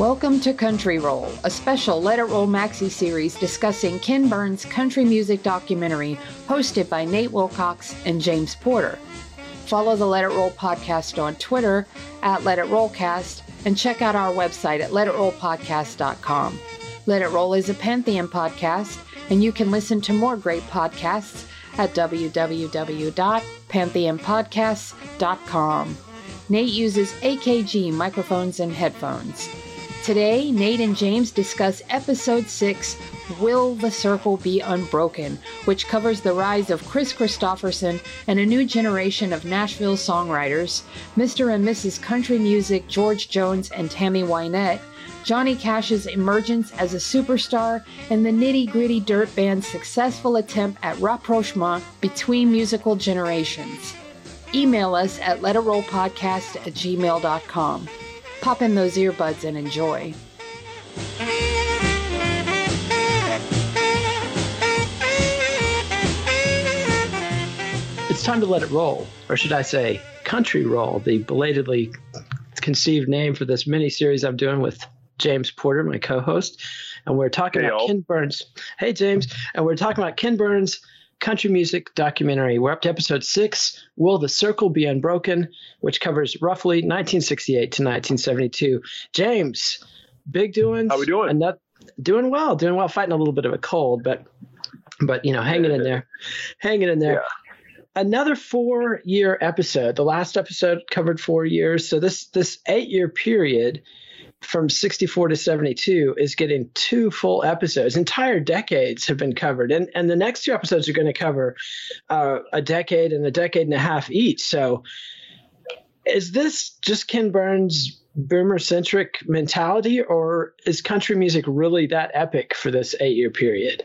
Welcome to Country Roll, a special Let It Roll maxi series discussing Ken Burns' country music documentary hosted by Nate Wilcox and James Porter. Follow the Let It Roll podcast on Twitter at Let It Rollcast and check out our website at letitrollpodcast.com. Let It Roll is a Pantheon podcast, and you can listen to more great podcasts at www.pantheonpodcasts.com. Nate uses AKG microphones and headphones. Today, Nate and James discuss episode 6 Will the Circle Be Unbroken, which covers the rise of Kris Kristofferson and a new generation of Nashville songwriters, Mr. and Mrs. Country Music George Jones and Tammy Wynette, Johnny Cash's emergence as a superstar, and the nitty gritty dirt band's successful attempt at rapprochement between musical generations. Email us at letitrollpodcast at gmail.com. Pop in those earbuds and enjoy. It's time to let it roll, or should I say, country roll, the belatedly conceived name for this mini series I'm doing with James Porter, my co-host, and we're talking hey, about Ken Burns. Hey, James, and we're talking about Ken Burns' country music documentary. We're up to episode six Will the Circle Be Unbroken, which covers roughly 1968 to 1972. James, big doings. How we doing? Another, doing well, doing well, fighting a little bit of a cold, but but you know, hanging in there, hanging in there. Yeah. Another four year episode. The last episode covered four years. So this this eight year period from 64 to 72 is getting two full episodes. Entire decades have been covered, and and the next two episodes are going to cover uh, a decade and a decade and a half each. So, is this just Ken Burns' boomer centric mentality, or is country music really that epic for this eight year period?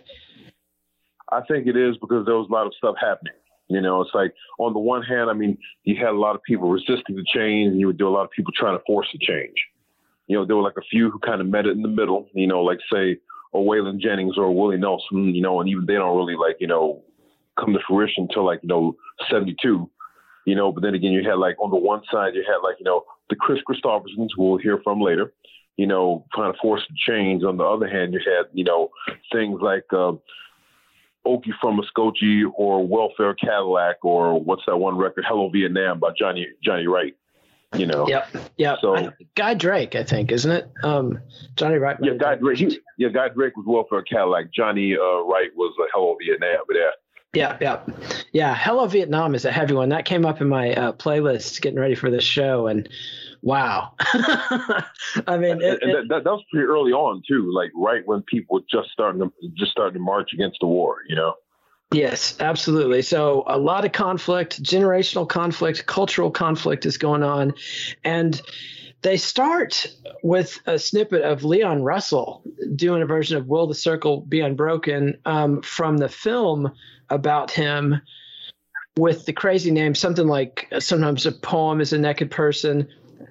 I think it is because there was a lot of stuff happening. You know, it's like on the one hand, I mean, you had a lot of people resisting the change, and you would do a lot of people trying to force the change you know, there were like a few who kind of met it in the middle, you know, like say, or Waylon Jennings or Willie Nelson, you know, and even they don't really like, you know, come to fruition until like, you know, 72, you know, but then again, you had like on the one side, you had like, you know, the Kris Kristoffersons we'll hear from later, you know, trying to force the change. On the other hand, you had, you know, things like, uh, Okie from Muskogee or Welfare Cadillac or what's that one record, Hello Vietnam by Johnny Johnny Wright You know. Yep. Yep. So I, Guy Drake, I think, isn't it? Um, Johnny Wright. yeah, Guy Drake. He, yeah, Guy Drake was Welfare Cadillac. Johnny uh, Wright was a Hello Vietnam. But yeah. Yeah, yeah, yeah. Hello Vietnam is a heavy one. That came up in my uh, playlist getting ready for this show, and wow. I mean, it, and it, that, that, was pretty early on too. Like right when people were just starting to just starting to march against the war. You know. Yes, absolutely. So a lot of conflict, generational conflict, cultural conflict is going on, and they start with a snippet of Leon Russell doing a version of "Will the Circle Be Unbroken" um, from the film about him with the crazy name, something like sometimes a poem is a naked person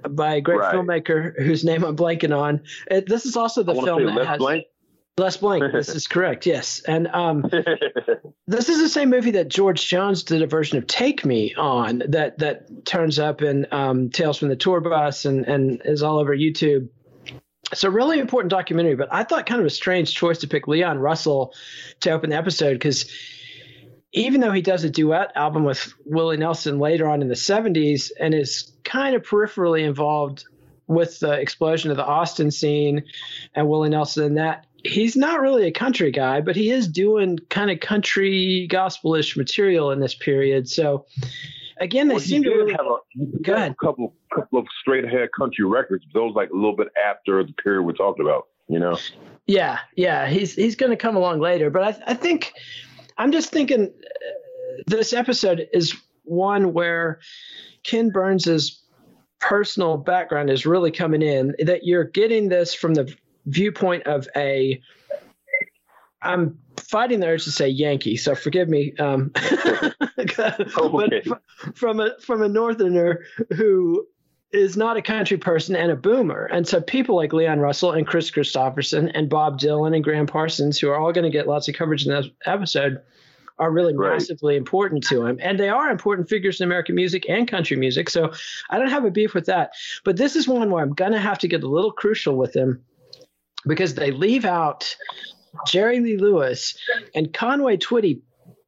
by a great right. filmmaker whose name I'm blanking on. It, this is also the film that has Blank? Les Blank. this is correct. Yes, and um, this is the same movie that George Jones did a version of "Take Me" on that that turns up in um, Tales from the Tour Bus and and is all over YouTube. It's a really important documentary, but I thought kind of a strange choice to pick Leon Russell to open the episode because even though he does a duet album with Willie Nelson later on in the 70s and is kind of peripherally involved with the explosion of the Austin scene and Willie Nelson and that, he's not really a country guy, but he is doing kind of country gospelish material in this period. So again, they well, seem to really have a, go ahead. a couple couple of straight ahead country records. Those like a little bit after the period we're talking about, you know. Yeah, yeah, he's he's going to come along later, but I, I think I'm just thinking uh, this episode is one where Ken Burns's personal background is really coming in. That you're getting this from the viewpoint of a. I'm fighting the urge to say Yankee, so forgive me. Um, okay. from a from a Northerner who is not a country person and a boomer. And so people like Leon Russell and Kris Kristofferson and Bob Dylan and Gram Parsons, who are all going to get lots of coverage in this episode, are really Right. massively important to him. And they are important figures in American music and country music. So I don't have a beef with that. But this is one where I'm going to have to get a little crucial with him because they leave out Jerry Lee Lewis and Conway Twitty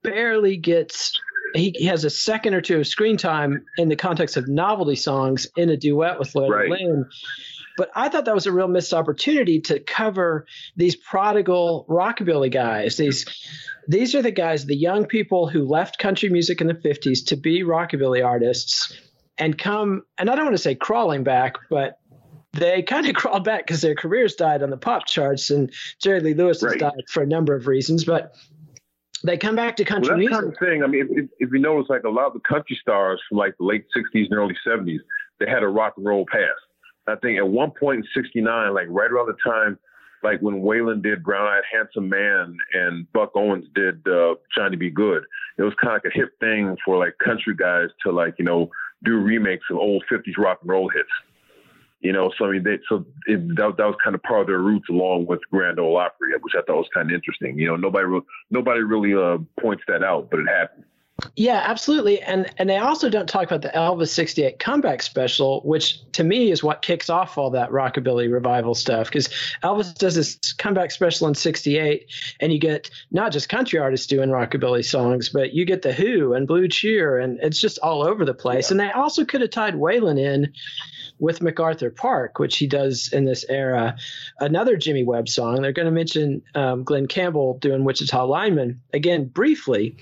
barely gets he, has a second or two of screen time in the context of novelty songs in a duet with Loretta Right. Lynn. But I thought that was a real missed opportunity to cover these prodigal rockabilly guys. These these are the guys, the young people who left country music in the 50s to be rockabilly artists and come and I don't want to say crawling back, but they kind of crawled back because their careers died on the pop charts and Jerry Lee Lewis has died for a number of reasons, but they come back to country Well, that's music. kind of thing. I mean, if, if, you notice, like a lot of the country stars from like the late '60s and early '70s, they had a rock and roll past. I think at one point in '69, like right around the time, like when Waylon did "Brown Eyed Handsome Man" and Buck Owens did uh, to Be Good," it was kind of like a hip thing for like country guys to like you know do remakes of old '50s rock and roll hits. You know, so I mean, they, so it, that, that was kind of part of their roots, along with Grand Ole Opry, which I thought was kind of interesting. You know, nobody re- nobody really uh, points that out, but it happened. Yeah, absolutely. And and they also don't talk about the Elvis 68 comeback special, which to me is what kicks off all that rockabilly revival stuff because Elvis does this comeback special in 68 and you get not just country artists doing rockabilly songs, but you get the Who and Blue Cheer and it's just all over the place. And they also could have tied Waylon in with MacArthur Park, which he does in this era. Another Jimmy Webb song. They're going to mention um, Glen Campbell doing Wichita Lineman again briefly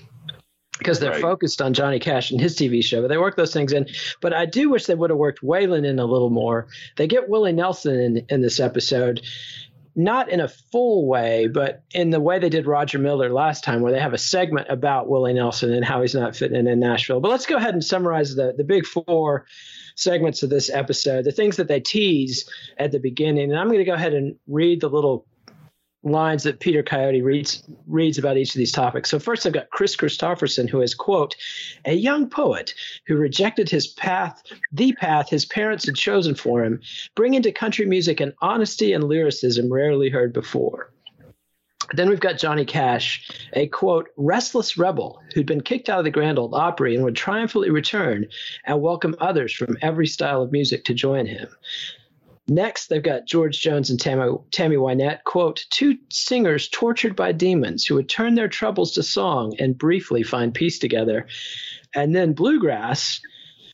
because they're Right. focused on Johnny Cash and his TV show, but they work those things in. But I do wish they would have worked Waylon in a little more. They get Willie Nelson in, in this episode, not in a full way, but in the way they did Roger Miller last time, where they have a segment about Willie Nelson and how he's not fitting in in Nashville. But let's go ahead and summarize the, the big four segments of this episode, the things that they tease at the beginning. And I'm going to go ahead and read the little lines that Peter Coyote reads reads about each of these topics. So first I've got Kris Kristofferson, who is, quote, a young poet who rejected his path, the path his parents had chosen for him, bringing to country music an honesty and lyricism rarely heard before. Then we've got Johnny Cash, a quote, restless rebel who'd been kicked out of the Grand Ole Opry and would triumphantly return and welcome others from every style of music to join him. Next, they've got George Jones and Tammy, Tammy Wynette, quote, two singers tortured by demons who would turn their troubles to song and briefly find peace together. And then Bluegrass,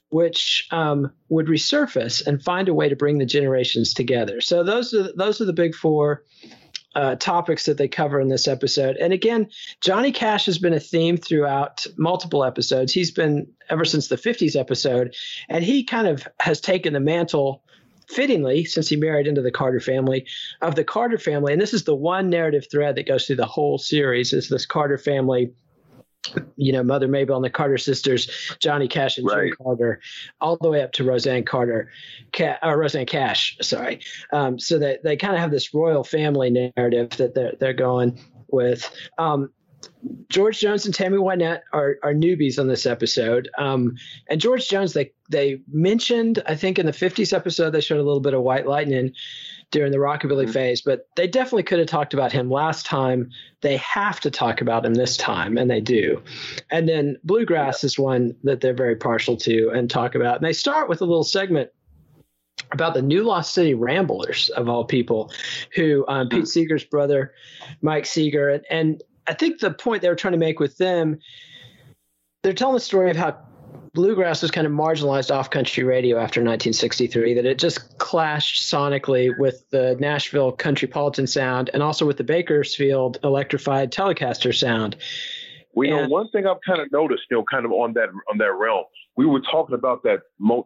which um, would resurface and find a way to bring the generations together. So those are those are the big four uh, topics that they cover in this episode. And again, Johnny Cash has been a theme throughout multiple episodes. He's been ever since the 50s episode, and he kind of has taken the mantle fittingly since he married into the Carter family of the Carter family. And this is the one narrative thread that goes through the whole series is this Carter family you know, Mother Maybelle and the Carter sisters, Johnny Cash and right. June Carter, all the way up to Roseanne Carter, Ca- or Rosanne Cash, sorry. Um, so that they kind of have this royal family narrative that they're they're going with. Um, George Jones and Tammy Wynette are, are newbies on this episode. Um, and George Jones, they they mentioned, I think in the 50s episode, they showed a little bit of White Lightning during the rockabilly mm-hmm. phase, but they definitely could have talked about him last time. They have to talk about him this time, and they do. And then bluegrass yeah. is one that they're very partial to and talk about. And they start with a little segment about the New Lost City Ramblers of all people, who um, Pete hmm. Seeger's brother, Mike Seeger, and, and I think the point they were trying to make with them, they're telling the story of how bluegrass was kind of marginalized off country radio after 1963, that it just clashed sonically with the Nashville country countrypolitan sound and also with the Bakersfield electrified Telecaster sound. We well, you know one thing I've kind of noticed, you know, kind of on that on that realm. We were talking about that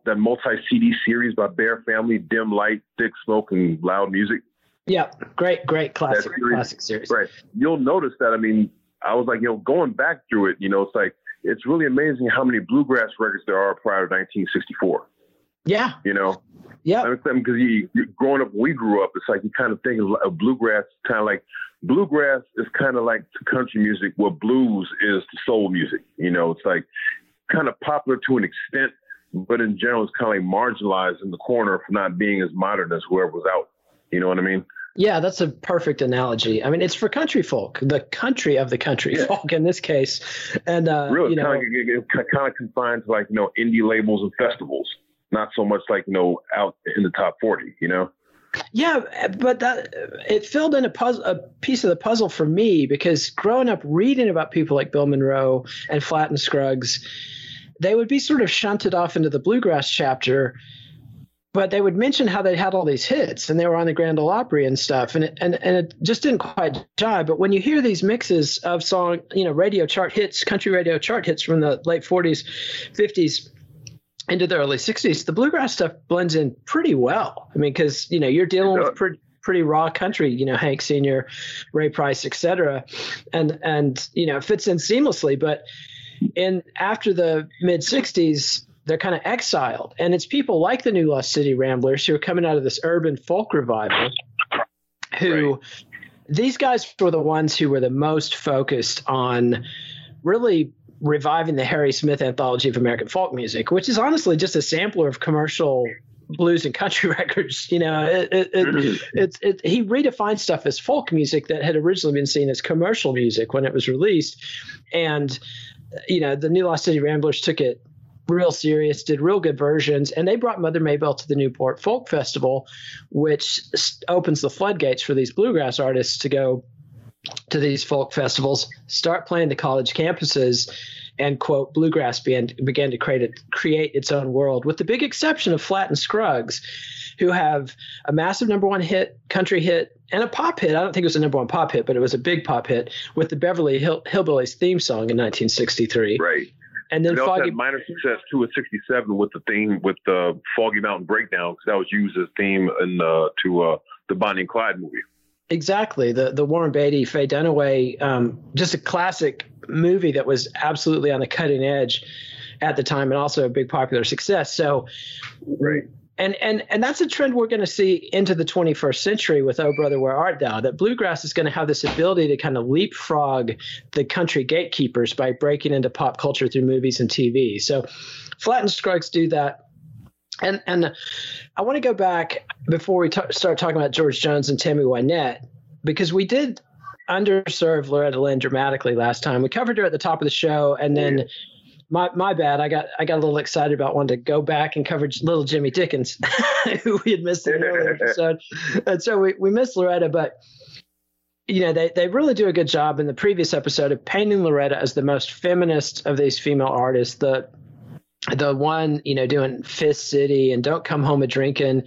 that multi CD series by Bear Family, Dim Light, Thick Smoke, and Loud Music. Yeah, great, great classic series, classic series. Right. You'll notice that. I mean, I was like, you know, going back through it, you know, it's like it's really amazing how many bluegrass records there are prior to 1964. Yeah. You know. Yeah. Because you, you, growing up, we grew up. It's like you kind of think of bluegrass, kind of like bluegrass is kind of like country music, what blues is to soul music. You know, it's like kind of popular to an extent, but in general, it's kind of like marginalized in the corner for not being as modern as whoever was out. You know what I mean? Yeah, that's a perfect analogy. I mean, it's for country folk, the country of the country yeah. folk in this case, and uh, really you know, kind of, kind of confined to like you know indie labels and festivals, not so much like you know out in the top forty. You know. Yeah, but that it filled in a puzzle, a piece of the puzzle for me because growing up reading about people like Bill Monroe and Flatt and Scruggs, they would be sort of shunted off into the bluegrass chapter but they would mention how they had all these hits and they were on the Grand Ole Opry and stuff, and it, and and it just didn't quite jive. But when you hear these mixes of song, you know, radio chart hits, country radio chart hits from the late 40s, 50s into the early 60s, the bluegrass stuff blends in pretty well. I mean, because you know you're dealing with pretty pretty raw country, you know, Hank Senior, Ray Price, etc., and and you know fits in seamlessly. But in after the mid 60s they're kind of exiled. And it's people like the New Lost City Ramblers who are coming out of this urban folk revival who right. these guys were the ones who were the most focused on really reviving the Harry Smith anthology of American folk music, which is honestly just a sampler of commercial blues and country records. You know, it, it, it, mm-hmm. it, it, he redefined stuff as folk music that had originally been seen as commercial music when it was released. And, you know, the New Lost City Ramblers took it real serious, did real good versions, and they brought Mother Maybelle to the Newport Folk Festival, which opens the floodgates for these bluegrass artists to go to these folk festivals, start playing the college campuses, and quote bluegrass began began to create create its own world, with the big exception of Flatt and Scruggs, who have a massive number one hit, country hit, and a pop hit. I don't think it was a number one pop hit, but it was a big pop hit with the Beverly Hill, Hillbillies theme song in 1963. Right. And then Foggy had minor success too at '67 with the theme with the Foggy Mountain Breakdown because that was used as theme in uh, to uh, the Bonnie and Clyde movie. Exactly, the the Warren Beatty, Faye Dunaway, um, just a classic movie that was absolutely on the cutting edge at the time, and also a big popular success. So, right and and and that's a trend we're going to see into the 21st century with oh brother where art thou that bluegrass is going to have this ability to kind of leapfrog the country gatekeepers by breaking into pop culture through movies and tv so flatt and scruggs do that. And and i want to go back before we t- start talking about george jones and tammy wynette because we did underserve loretta lynn dramatically last time. We covered her at the top of the show and then yeah my my bad. I got I got a little excited about wanting to go back and cover little Jimmy Dickens, who we had missed in an earlier episode, and so we we missed Loretta, but you know they they really do a good job in the previous episode of painting Loretta as the most feminist of these female artists, the the one you know doing Fist City and Don't Come Home a Drinking,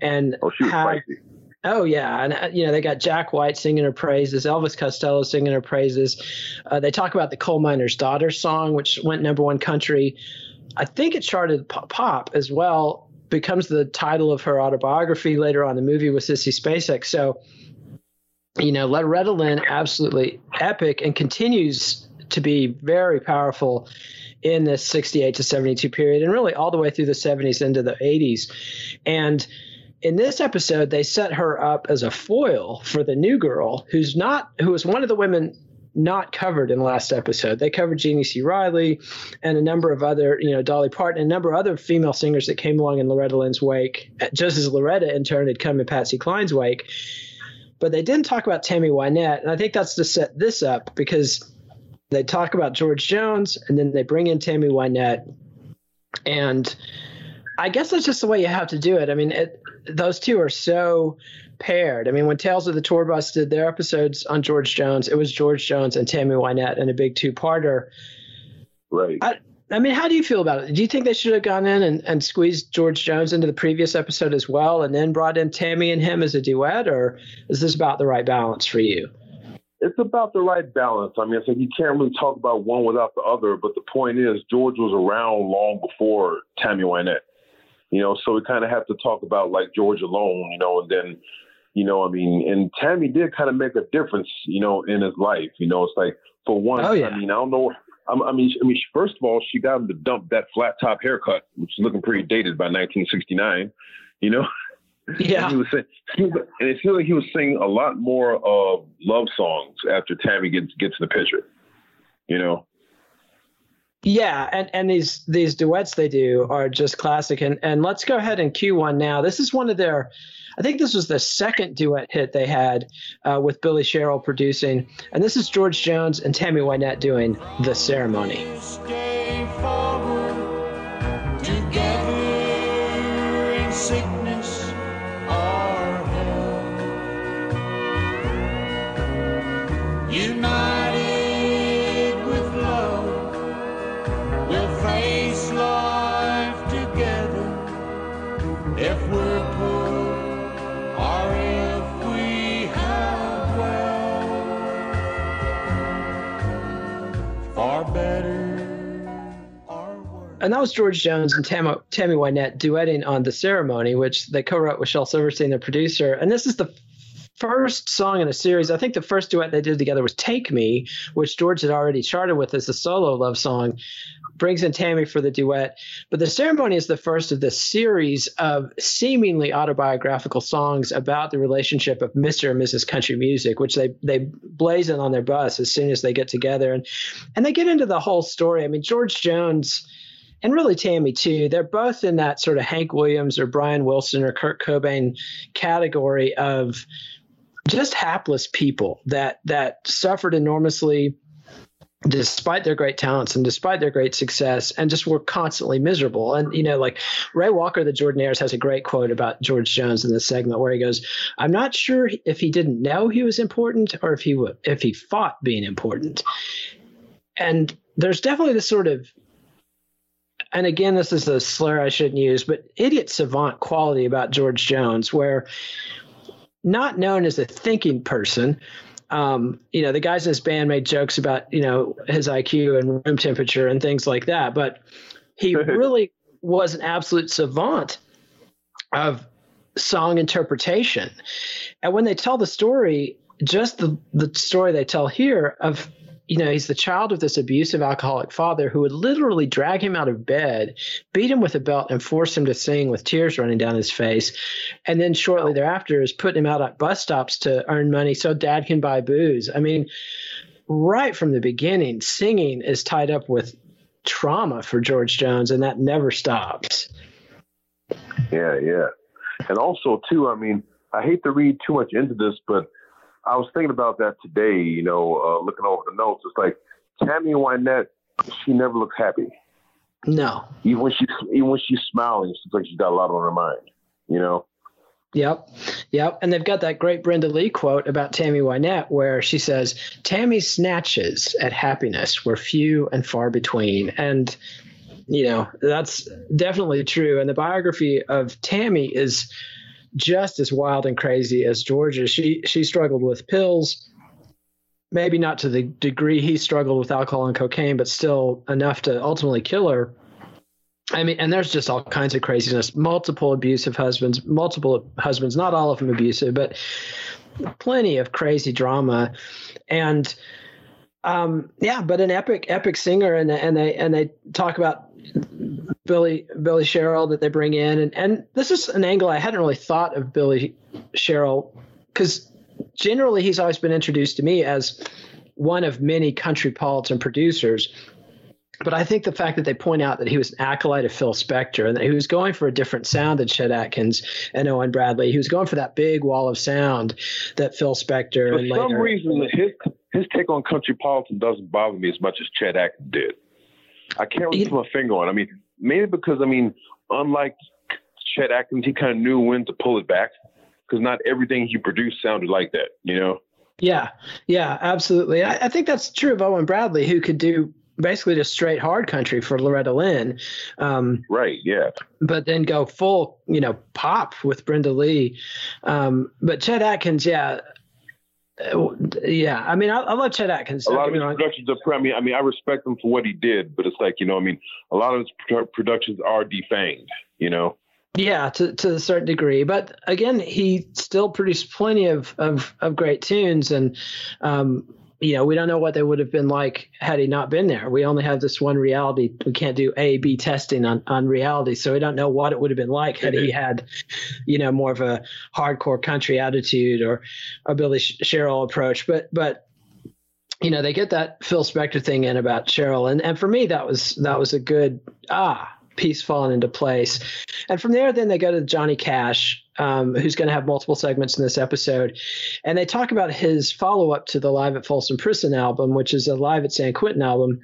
and oh, she was have, crazy. Oh yeah, and uh, you know they got Jack White singing her praises, Elvis Costello singing her praises. Uh, they talk about the Coal Miner's Daughter song, which went number one country. I think it charted pop as well. Becomes the title of her autobiography later on. The movie with Sissy Spacek. So, you know, Loretta Lynn absolutely epic and continues to be very powerful in this 68 to 72 period and really all the way through the 70s into the 80s. And in this episode, they set her up as a foil for the new girl, who's not, who was one of the women not covered in the last episode. They covered Jeannie C. Riley and a number of other, you know, Dolly Parton, and a number of other female singers that came along in Loretta Lynn's wake, just as Loretta in turn had come in Patsy Cline's wake. But they didn't talk about Tammy Wynette, and I think that's to set this up because they talk about George Jones and then they bring in Tammy Wynette, and I guess that's just the way you have to do it. I mean, it, those two are so paired. I mean, when Tales of the Tour Bus did their episodes on George Jones, it was George Jones and Tammy Wynette in a big two-parter. Right. I, I mean, how do you feel about it? Do you think they should have gone in and, and squeezed George Jones into the previous episode as well, and then brought in Tammy and him as a duet, or is this about the right balance for you? It's about the right balance. I mean, it's like you can't really talk about one without the other. But the point is, George was around long before Tammy Wynette. You know, so we kind of have to talk about like George alone, you know, and then, you know, I mean, and Tammy did kind of make a difference, you know, in his life. You know, it's like for one, oh, yeah. I mean, I don't know. I mean, I mean, first of all, she got him to dump that flat top haircut, which is looking pretty dated by 1969. You know. Yeah. And he was saying, and it feels like he was singing a lot more of love songs after Tammy gets gets in the picture. You know. Yeah, and, and these these duets they do are just classic. And and let's go ahead and cue one now. This is one of their, I think this was the second duet hit they had uh, with Billy Sherrill producing, and this is George Jones and Tammy Wynette doing the ceremony. And that was George Jones and Tam- Tammy Wynette duetting on the ceremony, which they co-wrote with Shel Silverstein, the producer. And this is the first song in a series. I think the first duet they did together was "Take Me," which George had already charted with as a solo love song. Brings in Tammy for the duet, but the ceremony is the first of this series of seemingly autobiographical songs about the relationship of Mr. and Mrs. Country Music, which they they blazon on their bus as soon as they get together, and and they get into the whole story. I mean, George Jones and really Tammy too. They're both in that sort of Hank Williams or Brian Wilson or Kurt Cobain category of just hapless people that that suffered enormously despite their great talents and despite their great success and just were constantly miserable and you know like ray walker the jordanaires has a great quote about george jones in this segment where he goes i'm not sure if he didn't know he was important or if he would if he fought being important and there's definitely this sort of and again, this is a slur I shouldn't use, but idiot savant quality about George Jones, where not known as a thinking person, um, you know, the guys in his band made jokes about, you know, his IQ and room temperature and things like that, but he really was an absolute savant of song interpretation. And when they tell the story, just the, the story they tell here of you know, he's the child of this abusive alcoholic father who would literally drag him out of bed, beat him with a belt, and force him to sing with tears running down his face. And then shortly thereafter is putting him out at bus stops to earn money so dad can buy booze. I mean, right from the beginning, singing is tied up with trauma for George Jones, and that never stops. Yeah, yeah. And also, too, I mean, I hate to read too much into this, but I was thinking about that today, you know, uh, looking over the notes. It's like Tammy Wynette, she never looks happy. No. Even when she's even when she's smiling, it seems like she's got a lot on her mind. You know. Yep. Yep. And they've got that great Brenda Lee quote about Tammy Wynette where she says, Tammy's snatches at happiness were few and far between. And you know, that's definitely true. And the biography of Tammy is just as wild and crazy as George's. She she struggled with pills, maybe not to the degree he struggled with alcohol and cocaine, but still enough to ultimately kill her. I mean, and there's just all kinds of craziness. Multiple abusive husbands, multiple husbands, not all of them abusive, but plenty of crazy drama. And um, yeah, but an epic, epic singer, and and they and they talk about Billy Billy Sherrill that they bring in, and and this is an angle I hadn't really thought of Billy Sherrill because generally he's always been introduced to me as one of many country poets and producers. But I think the fact that they point out that he was an acolyte of Phil Spector and that he was going for a different sound than Chet Atkins and Owen Bradley, he was going for that big wall of sound that Phil Spector For and some later. reason, his his take on country politics doesn't bother me as much as Chet Atkins did. I can't really put my finger on. it. I mean, maybe because I mean, unlike Chet Atkins, he kind of knew when to pull it back because not everything he produced sounded like that. You know. Yeah, yeah, absolutely. I, I think that's true of Owen Bradley, who could do basically just straight hard country for Loretta Lynn. Um, right. Yeah. But then go full, you know, pop with Brenda Lee. Um, but Chet Atkins, yeah. uh, Yeah, I mean, I, I love Chet Atkins. A lot of his wrong. productions are. I mean, I mean, I respect him for what he did, but it's like you know, I mean, a lot of his productions are defanged. You know. Yeah, to, to a certain degree. But again, he still produced plenty of, of, of great tunes. And, um, you know, we don't know what they would have been like had he not been there. We only have this one reality. We can't do A B testing on, on reality. So we don't know what it would have been like had he had, you know, more of a hardcore country attitude or a Billy Sherrill approach. But, but, you know, they get that Phil Spector thing in about Sherrill. And, and for me, that was, that was a good, ah, piece falling into place. And from there, then they go to Johnny Cash, um, who's going to have multiple segments in this episode. And they talk about his follow up to the Live at Folsom Prison album, which is a Live at San Quentin album.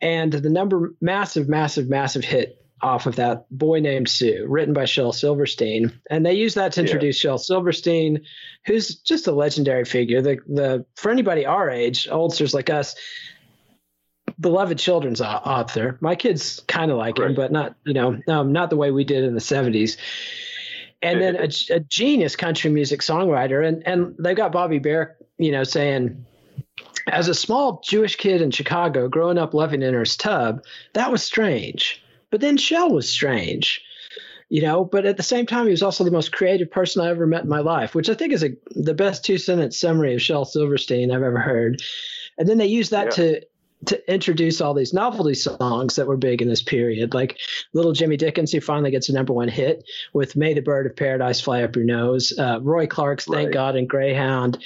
And the number massive, massive, massive hit off of that Boy Named Sue, written by Shel Silverstein. And they use that to introduce Shel Silverstein, who's just a legendary figure. The the for anybody our age, oldsters like us, beloved children's author. My kids kind of like him, but not you know um, not the way we did in the seventies. And then a, a genius country music songwriter, and and they've got Bobby Bare, you know, saying. As a small Jewish kid in Chicago, growing up loving in her tub, that was strange. But then Shel was strange, you know. But at the same time, he was also the most creative person I ever met in my life, which I think is a, the best two sentence summary of Shel Silverstein I've ever heard. And then they use that to to introduce all these novelty songs that were big in this period, like Little Jimmy Dickens, who finally gets a number one hit with May the Bird of Paradise Fly Up Your Nose, uh, Roy Clark's Thank God and Greyhound,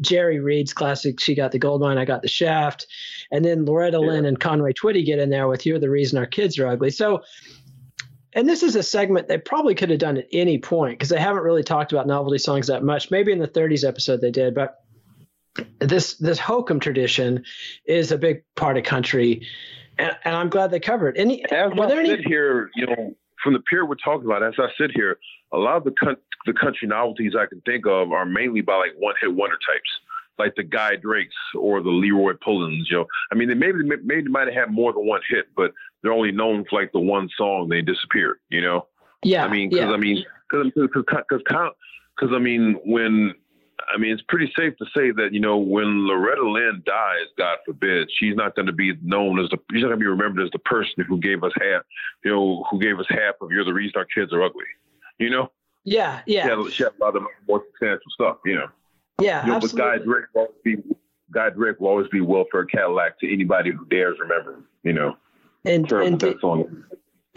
Jerry Reed's classic She Got the Gold Mine, I Got the Shaft, and then Loretta Lynn and Conway Twitty get in there with You're the Reason Our Kids Are Ugly. So, and this is a segment they probably could have done at any point because they haven't really talked about novelty songs that much. Maybe in the 30s episode they did, but this this hokum tradition is a big part of country, and, and I'm glad they covered. it. Any As I there any? sit here, you know, from the period we're talking about, as I sit here, a lot of the the country novelties I can think of are mainly by like one hit wonder types, like the Guy Drakes or the Leroy Pullins. You know, I mean, they maybe maybe they might have had more than one hit, but they're only known for like the one song. They disappeared. You know. Yeah. I mean, because yeah. I mean, because because because I mean, when I mean, it's pretty safe to say that you know when Loretta Lynn dies, God forbid, she's not going to be known as the she's not going to be remembered as the person who gave us half, you know, who gave us half of "You're the reason our kids are ugly." You know, yeah, yeah, she had, she had a lot of more substantial stuff. You know, yeah, you know, but Guy absolutely. Drake will always be Guy Drake will always be welfare Cadillac to anybody who dares remember. You know, And, and song.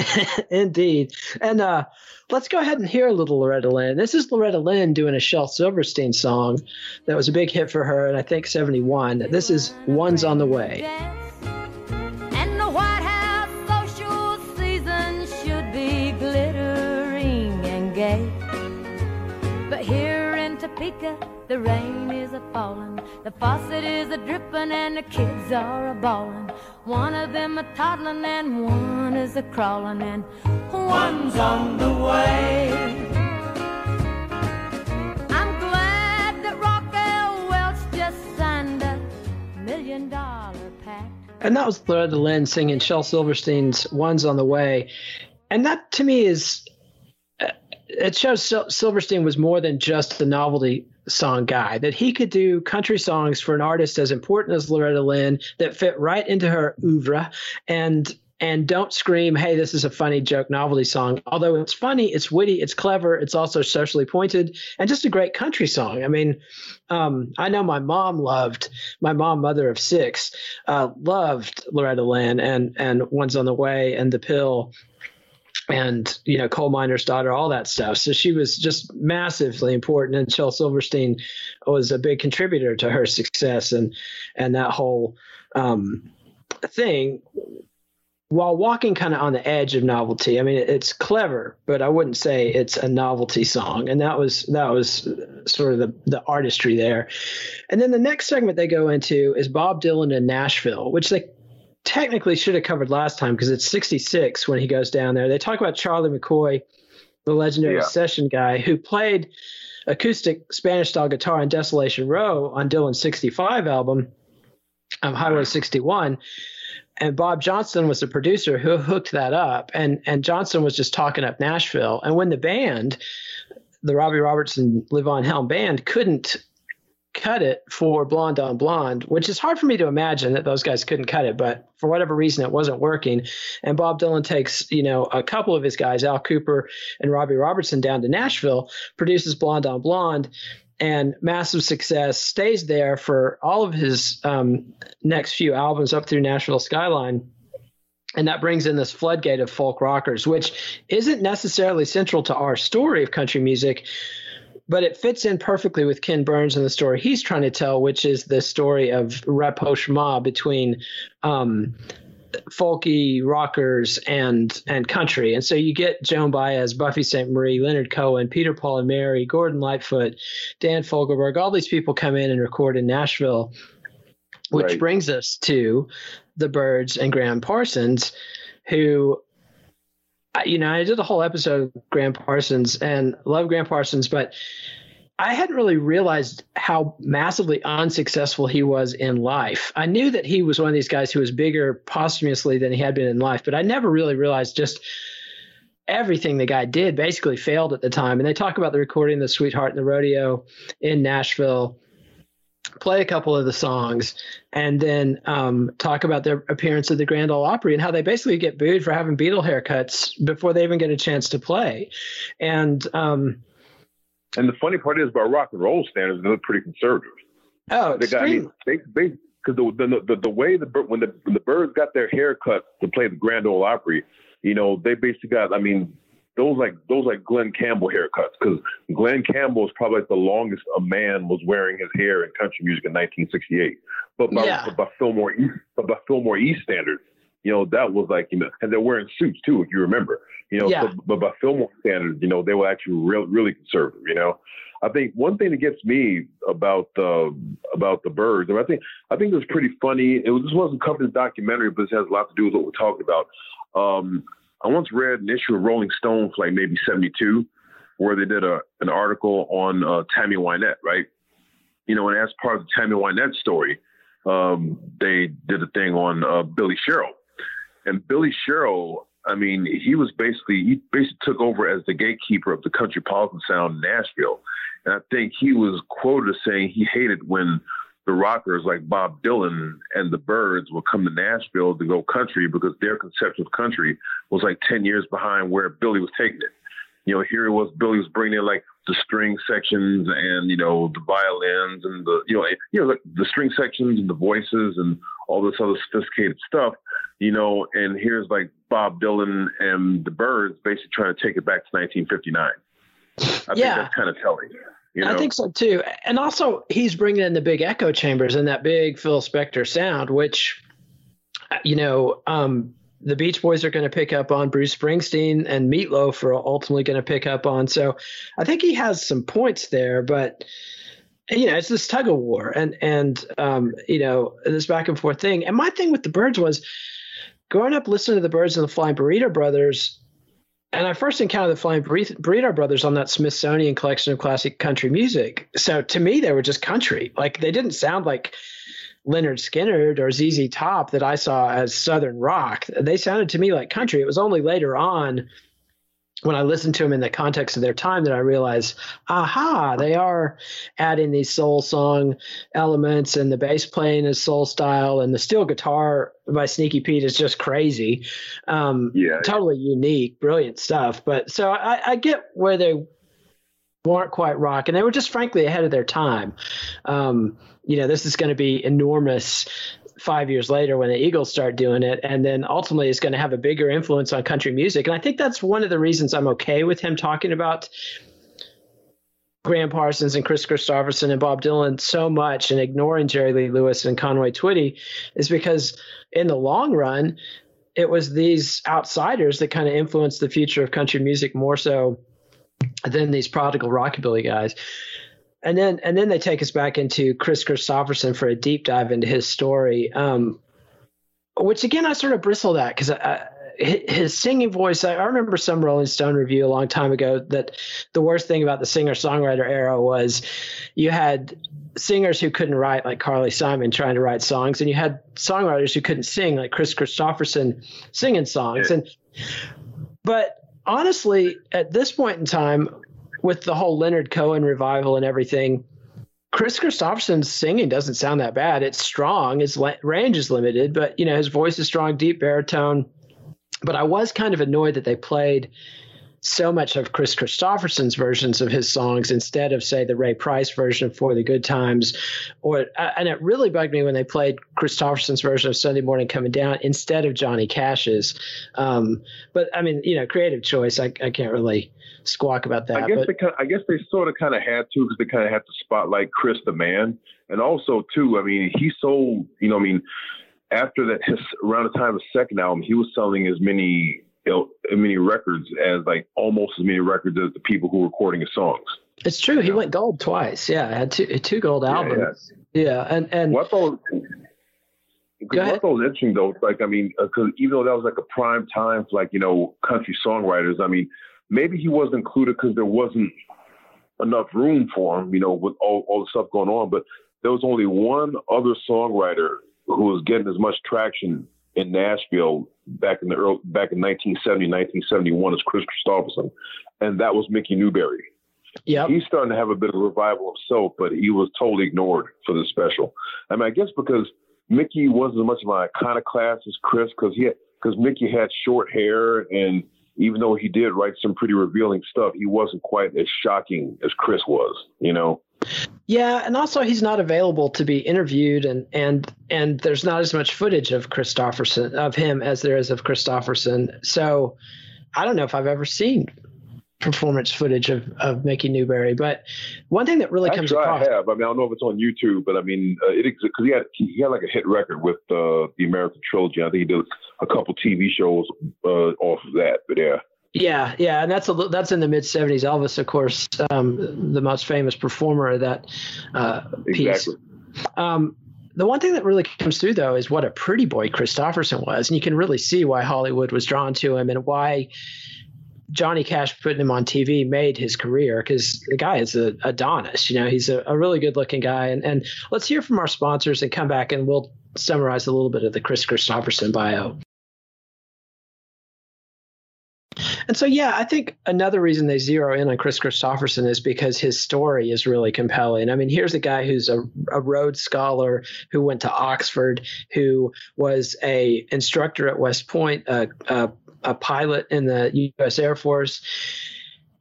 Indeed. And uh, let's go ahead and hear a little Loretta Lynn. This is Loretta Lynn doing a Shel Silverstein song that was a big hit for her in, I think, 71. This is One's on the Way. And the White House social season should be glittering and gay. But here in Topeka, the rain is a falling, the faucet is a dripping, and the kids are a bawling. One of them a toddling, and one is a crawling, and one's on the way. I'm glad that Raquel Welch just signed a million dollar pact. And that was Loretta Lynn singing Shel Silverstein's One's on the Way. And that to me is, it shows Silverstein was more than just the novelty song guy, that he could do country songs for an artist as important as Loretta Lynn that fit right into her oeuvre and and don't scream, hey, this is a funny joke novelty song. Although it's funny, it's witty, it's clever, it's also socially pointed, and just a great country song. I mean, um, I know my mom loved, my mom, mother of six, uh, loved Loretta Lynn and, and One's on the Way and The Pill and you know coal miner's daughter all that stuff so she was just massively important and Shel Silverstein was a big contributor to her success and and that whole um, thing while walking kind of on the edge of novelty. I mean, it's clever, but I wouldn't say it's a novelty song. And that was that was sort of the the artistry there. And then the next segment they go into is Bob Dylan in Nashville, which they technically should have covered last time because it's 66 when he goes down there. They talk about Charlie McCoy, the legendary yeah. session guy who played acoustic Spanish style guitar on Desolation Row on Dylan's 65 album, um, Highway 61 and Bob Johnston was the producer who hooked that up. And and Johnston was just talking up Nashville. And when the band, the Robbie Robertson Levon Helm band, couldn't cut it for Blonde on Blonde, which is hard for me to imagine that those guys couldn't cut it, but for whatever reason it wasn't working. And Bob Dylan takes, you know, a couple of his guys, Al Kooper and Robbie Robertson down to Nashville, produces Blonde on Blonde, and massive success, stays there for all of his um, next few albums up through Nashville Skyline. And that brings in this floodgate of folk rockers, which isn't necessarily central to our story of country music, but it fits in perfectly with Ken Burns and the story he's trying to tell, which is the story of rapprochement between um, folky rockers and and country. And so you get Joan Baez, Buffy Sainte-Marie, Leonard Cohen, Peter Paul and Mary, Gordon Lightfoot, Dan Fogelberg, all these people come in and record in Nashville, which right. brings us to the Byrds and Gram Parsons, who you know, I did a whole episode of Gram Parsons and love Gram Parsons, but I hadn't really realized how massively unsuccessful he was in life. I knew that he was one of these guys who was bigger posthumously than he had been in life, but I never really realized just everything the guy did basically failed at the time. And they talk about the recording the Sweetheart and the Rodeo in Nashville, play a couple of the songs, and then um, talk about their appearance at the Grand Ole Opry and how they basically get booed for having Beatle haircuts before they even get a chance to play. And um, and the funny part is, by rock and roll standards, they're pretty conservative. Oh, they got, I mean, they, they, because the, the, the the way the when the when the Byrds got their haircut to play the Grand Ole Opry, you know, they basically got. I mean, those like those like Glen Campbell haircuts because Glen Campbell is probably like the longest a man was wearing his hair in country music in 1968. But by, yeah. but by Fillmore East, but by Fillmore East standards, you know, that was like, you know, and they're wearing suits too, if you remember, you know, yeah. but, but by Fillmore standards, you know, they were actually real, really conservative, you know. I think one thing that gets me about uh, about the Byrds, and I think I think it's pretty funny. It was this wasn't the documentary, but it has a lot to do with what we're talking about. Um, I once read an issue of Rolling Stone, like maybe '72, where they did a an article on uh, Tammy Wynette, right? You know, and as part of the Tammy Wynette story, um, they did a thing on uh, Billy Sherrill, and Billy Sherrill, I mean, he was basically he basically took over as the gatekeeper of the country Cosmopolitan sound in Nashville. And I think he was quoted as saying he hated when the rockers like Bob Dylan and the Byrds would come to Nashville to go country because their conception of country was like 10 years behind where Billy was taking it. You know, here it was Billy was bringing in like the string sections and you know the violins and the you know you know the, the string sections and the voices and all this other sophisticated stuff you know, and here's like Bob Dylan and the Byrds basically trying to take it back to 1959. I yeah. think that's kind of telling. You know? I think so too. And also, he's bringing in the big echo chambers and that big Phil Spector sound, which, you know, um, the Beach Boys are going to pick up on. Bruce Springsteen and Meatloaf are ultimately going to pick up on. So I think he has some points there, but you know, it's this tug of war and and um, you know this back and forth thing. And my thing with the Byrds was growing up listening to the Byrds and the Flying Burrito Brothers, and I first encountered the Flying Burrito Brothers on that Smithsonian collection of classic country music. So to me, they were just country. Like they didn't sound like Lynyrd Skynyrd or ZZ Top that I saw as Southern rock. They sounded to me like country. It was only later on when I listen to them in the context of their time that I realize, aha, they are adding these soul song elements and the bass playing is soul style and the steel guitar by Sneaky Pete is just crazy. Um, yeah. Totally unique, brilliant stuff. But so I, I get where they weren't quite rock and they were just frankly ahead of their time. Um, you know, this is going to be enormous five years later when the Eagles start doing it, and then ultimately it's going to have a bigger influence on country music. And I think that's one of the reasons I'm okay with him talking about Gram Parsons and Kris Kristofferson and Bob Dylan so much and ignoring Jerry Lee Lewis and Conway Twitty is because in the long run, it was these outsiders that kind of influenced the future of country music more so than these prodigal rockabilly guys and then and then they take us back into Kris Kristofferson for a deep dive into his story, um, which again I sort of bristled at because his singing voice. I, remember some Rolling Stone review a long time ago that the worst thing about the singer songwriter era was you had singers who couldn't write like Carly Simon trying to write songs, and you had songwriters who couldn't sing like Kris Kristofferson singing songs, and but honestly, at this point in time, with the whole Leonard Cohen revival and everything, Kris Kristofferson's singing doesn't sound that bad. It's strong. His range is limited, but you know his voice is strong, deep baritone. But I was kind of annoyed that they played so much of Kris Kristofferson's versions of his songs instead of say the Ray Price version of For the Good Times, or uh, and it really bugged me when they played Kristofferson's version of Sunday Morning Coming Down instead of Johnny Cash's. Um, but I mean, you know, creative choice. I, I can't really squawk about that. I guess but, they kind I guess they sort of kind of had to because they kind of had to spotlight Kris the man, and also too. I mean, he sold. You know, I mean, after that, his around the time of the second album, he was selling as many you know, as many records as like almost as many records as the people who were recording his songs. It's true. He went gold twice. Yeah, had two two gold albums. Yeah, yeah. and and what thought, what was interesting though, like I mean, because uh, even though that was like a prime time for like you know country songwriters, I mean, maybe he wasn't included because there wasn't enough room for him, you know, with all all the stuff going on. But there was only one other songwriter who was getting as much traction in Nashville back in the early, back in 1970, 1971 as Kris Kristofferson, and that was Mickey Newbury. Yeah, he's starting to have a bit of a revival himself, but he was totally ignored for the special. I mean, I guess because Mickey wasn't as much of an iconoclast as Kris, because he because Mickey had short hair, and even though he did write some pretty revealing stuff, he wasn't quite as shocking as Kris was. You know. Yeah, and also he's not available to be interviewed, and and and there's not as much footage of Kristofferson of him as there is of Kristofferson. So I don't know if I've ever seen performance footage of of Mickey Newbury. But one thing that really Actually, comes across, I have. I mean, I don't know if it's on YouTube, but I mean, uh, it because he had he had like a hit record with uh, the American Trilogy. I think he did a couple TV shows uh, off of that. But yeah. Yeah, yeah, and that's a that's in the mid '70s. Elvis, of course, um, the most famous performer of that uh, piece. Exactly. Um, the one thing that really comes through, though, is what a pretty boy Kristofferson was, and you can really see why Hollywood was drawn to him and why Johnny Cash putting him on TV made his career because the guy is a Adonis. You know, he's a, a really good looking guy. And, and let's hear from our sponsors and come back and we'll summarize a little bit of the Kris Kristofferson bio. And so, yeah, I think another reason they zero in on Kris Kristofferson is because his story is really compelling. I mean, here's a guy who's a, a Rhodes Scholar who went to Oxford, who was a instructor at West Point, a, a, a pilot in the U.S. Air Force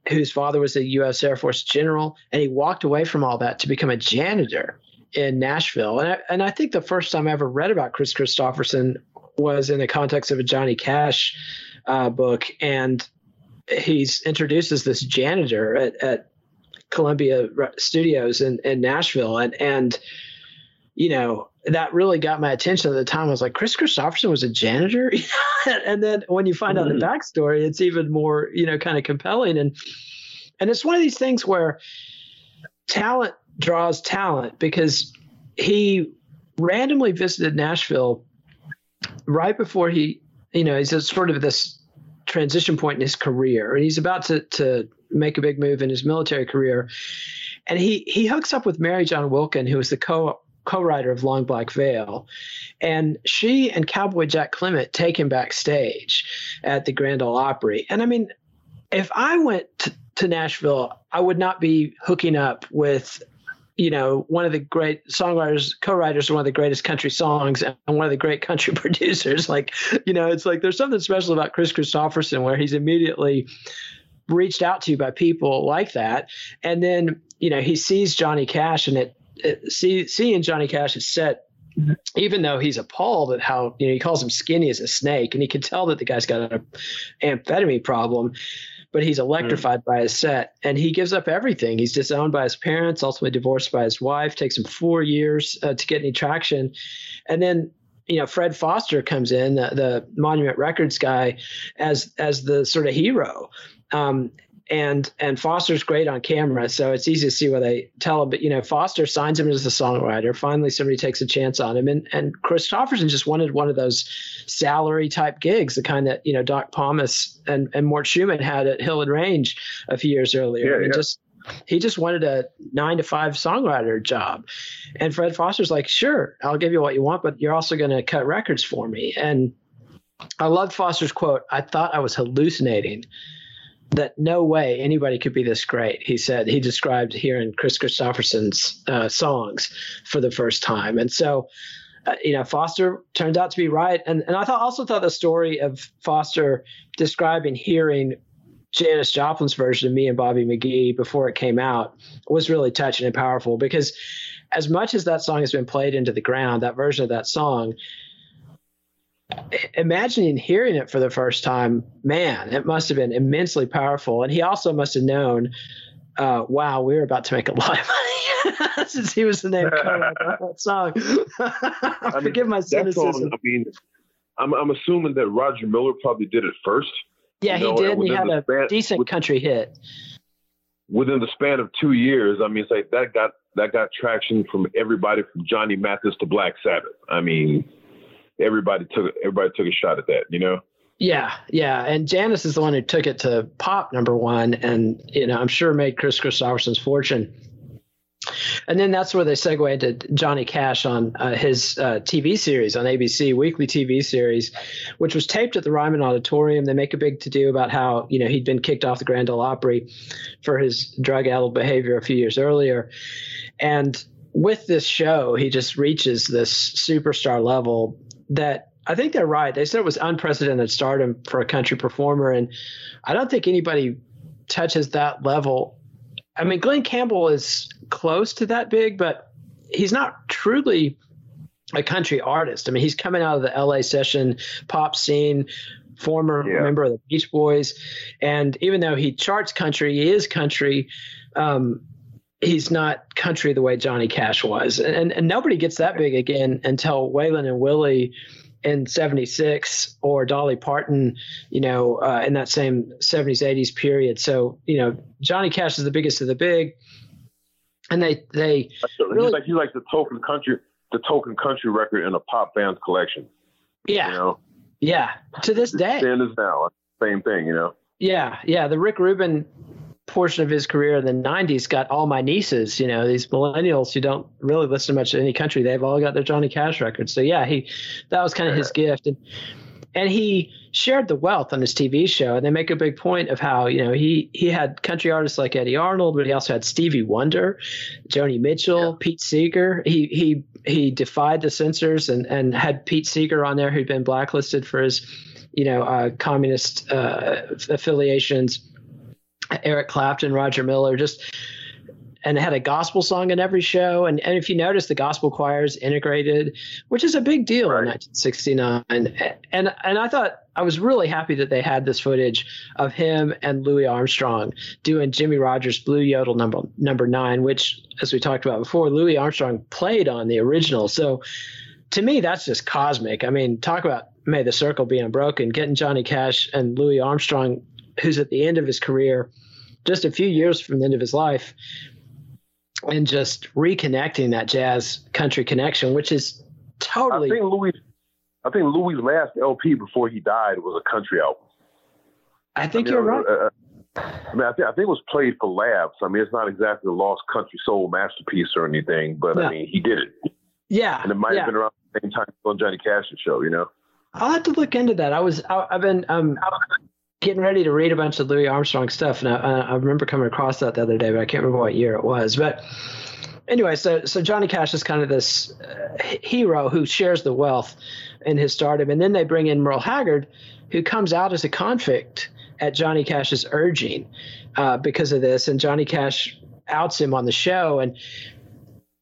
whose father was a U.S. Air Force general, and he walked away from all that to become a janitor in Nashville. And I, and I think the first time I ever read about Kris Kristofferson was in the context of a Johnny Cash uh, book, and he's introduced as this janitor at, at Columbia Studios in, in Nashville, and and you know that really got my attention at the time. I was like, Kris Kristofferson was a janitor, and then when you find mm-hmm. out the backstory, it's even more you know kind of compelling, and and it's one of these things where talent draws talent because he randomly visited Nashville right before he, you know, he's sort of this transition point in his career, and he's about to to make a big move in his military career, and he he hooks up with Marijohn Wilkin, who was the co co-writer of Long Black Veil, and she and Cowboy Jack Clement take him backstage at the Grand Ole Opry. And I mean, if I went to, to Nashville, I would not be hooking up with you know, one of the great songwriters, co-writers of one of the greatest country songs and one of the great country producers. Like, you know, it's like there's something special about Kris Kristofferson where he's immediately reached out to by people like that. And then, you know, he sees Johnny Cash and it, it see, seeing Johnny Cash is set even though he's appalled at how you know he calls him skinny as a snake and he can tell that the guy's got an amphetamine problem but he's electrified mm. by his set and he gives up everything. He's disowned by his parents, ultimately divorced by his wife, takes him four years uh, to get any traction. And then you know Fred Foster comes in, the, the, Monument Records guy, as as the sort of hero, um, and and Foster's great on camera, so it's easy to see why they tell him. But you know, Foster signs him as a songwriter. Finally, somebody takes a chance on him, and and Kristofferson just wanted one of those salary type gigs, the kind that you know Doc Pomus and and Mort Shuman had at Hill and Range a few years earlier. Yeah, yeah. Just he just wanted a nine to five songwriter job, and Fred Foster's like, sure, I'll give you what you want, but you're also going to cut records for me. And I loved Foster's quote. I thought I was hallucinating that no way anybody could be this great. He said he described hearing Kris Kristofferson's uh, songs for the first time, and so uh, you know Foster turned out to be right. And and I thought also thought the story of Foster describing hearing Janis Joplin's version of Me and Bobby McGee before it came out was really touching and powerful because as much as that song has been played into the ground, that version of that song imagining hearing it for the first time, man, it must have been immensely powerful. And he also must have known, uh, wow, we are about to make a lot of money since he was the name of that song. I Forgive my cynicism. Song, I mean, I'm, I'm assuming that Roger Miller probably did it first. Yeah, you know, he did. And he had a span, decent with, country hit. Within the span of two years, I mean, it's like that got that got traction from everybody from Johnny Mathis to Black Sabbath. I mean, everybody took everybody took a shot at that, you know. Yeah, yeah, and Janis is the one who took it to pop number one, and you know I'm sure made Kris Kristofferson's fortune. And then that's where they segue into Johnny Cash on uh, his uh, TV series on ABC, weekly TV series, which was taped at the Ryman Auditorium. They make a big to do about how you know he'd been kicked off the Grand Ole Opry for his drug-addled behavior a few years earlier, and with this show, he just reaches this superstar level that I think they're right. They said it was unprecedented stardom for a country performer, and I don't think anybody touches that level. I mean, Glen Campbell is close to that big, but he's not truly a country artist. I mean, he's coming out of the LA session pop scene, former yeah. member of the Beach Boys, and even though he charts country, he is country. Um, he's not country the way Johnny Cash was. And, and nobody gets that big again until Waylon and Willie in 76 or Dolly Parton, you know, uh, in that same 70s, 80s period. So, you know, Johnny Cash is the biggest of the big. And they, they really, like, he's like the token country, the token country record in a pop band's collection. Yeah. You know? Yeah. To this day. Stand is now. Same thing, you know? Yeah. Yeah. The Rick Rubin portion of his career in the 90s got all my nieces, you know, these millennials who don't really listen much to any country, they've all got their Johnny Cash records. So yeah, he that was kind of his gift and and he shared the wealth on his TV show and they make a big point of how, you know, he he had country artists like Eddy Arnold, but he also had Stevie Wonder, Joni Mitchell, yeah. Pete Seeger. He he he defied the censors and and had Pete Seeger on there who'd been blacklisted for his you know, uh, communist uh, affiliations Eric Clapton, Roger Miller, just and had a gospel song in every show. And, and if you notice, the gospel choirs integrated, which is a big deal right. in 1969. And, and and I thought I was really happy that they had this footage of him and Louis Armstrong doing Jimmie Rodgers' Blue Yodel number number nine, which, as we talked about before, Louis Armstrong played on the original. So to me, that's just cosmic. I mean, talk about May the Circle be unbroken. Getting Johnny Cash and Louis Armstrong who's at the end of his career, just a few years from the end of his life, and just reconnecting that jazz country connection, which is totally. I think Louis, I think Louis' last LP before he died was a country album. I think I mean, you're right. Uh, uh, I mean, I think I think it was played for laughs. I mean, it's not exactly a lost country soul masterpiece or anything, but no. I mean, he did it. Yeah, and it might yeah. have been around the same time on Johnny Cash's show. You know. I'll have to look into that. I was I, I've been um getting ready to read a bunch of Louis Armstrong stuff, and I, I remember coming across that the other day, but I can't remember what year it was. But anyway, so so Johnny Cash is kind of this uh, hero who shares the wealth in his stardom, and then they bring in Merle Haggard, who comes out as a convict at Johnny Cash's urging uh, because of this, and Johnny Cash outs him on the show, and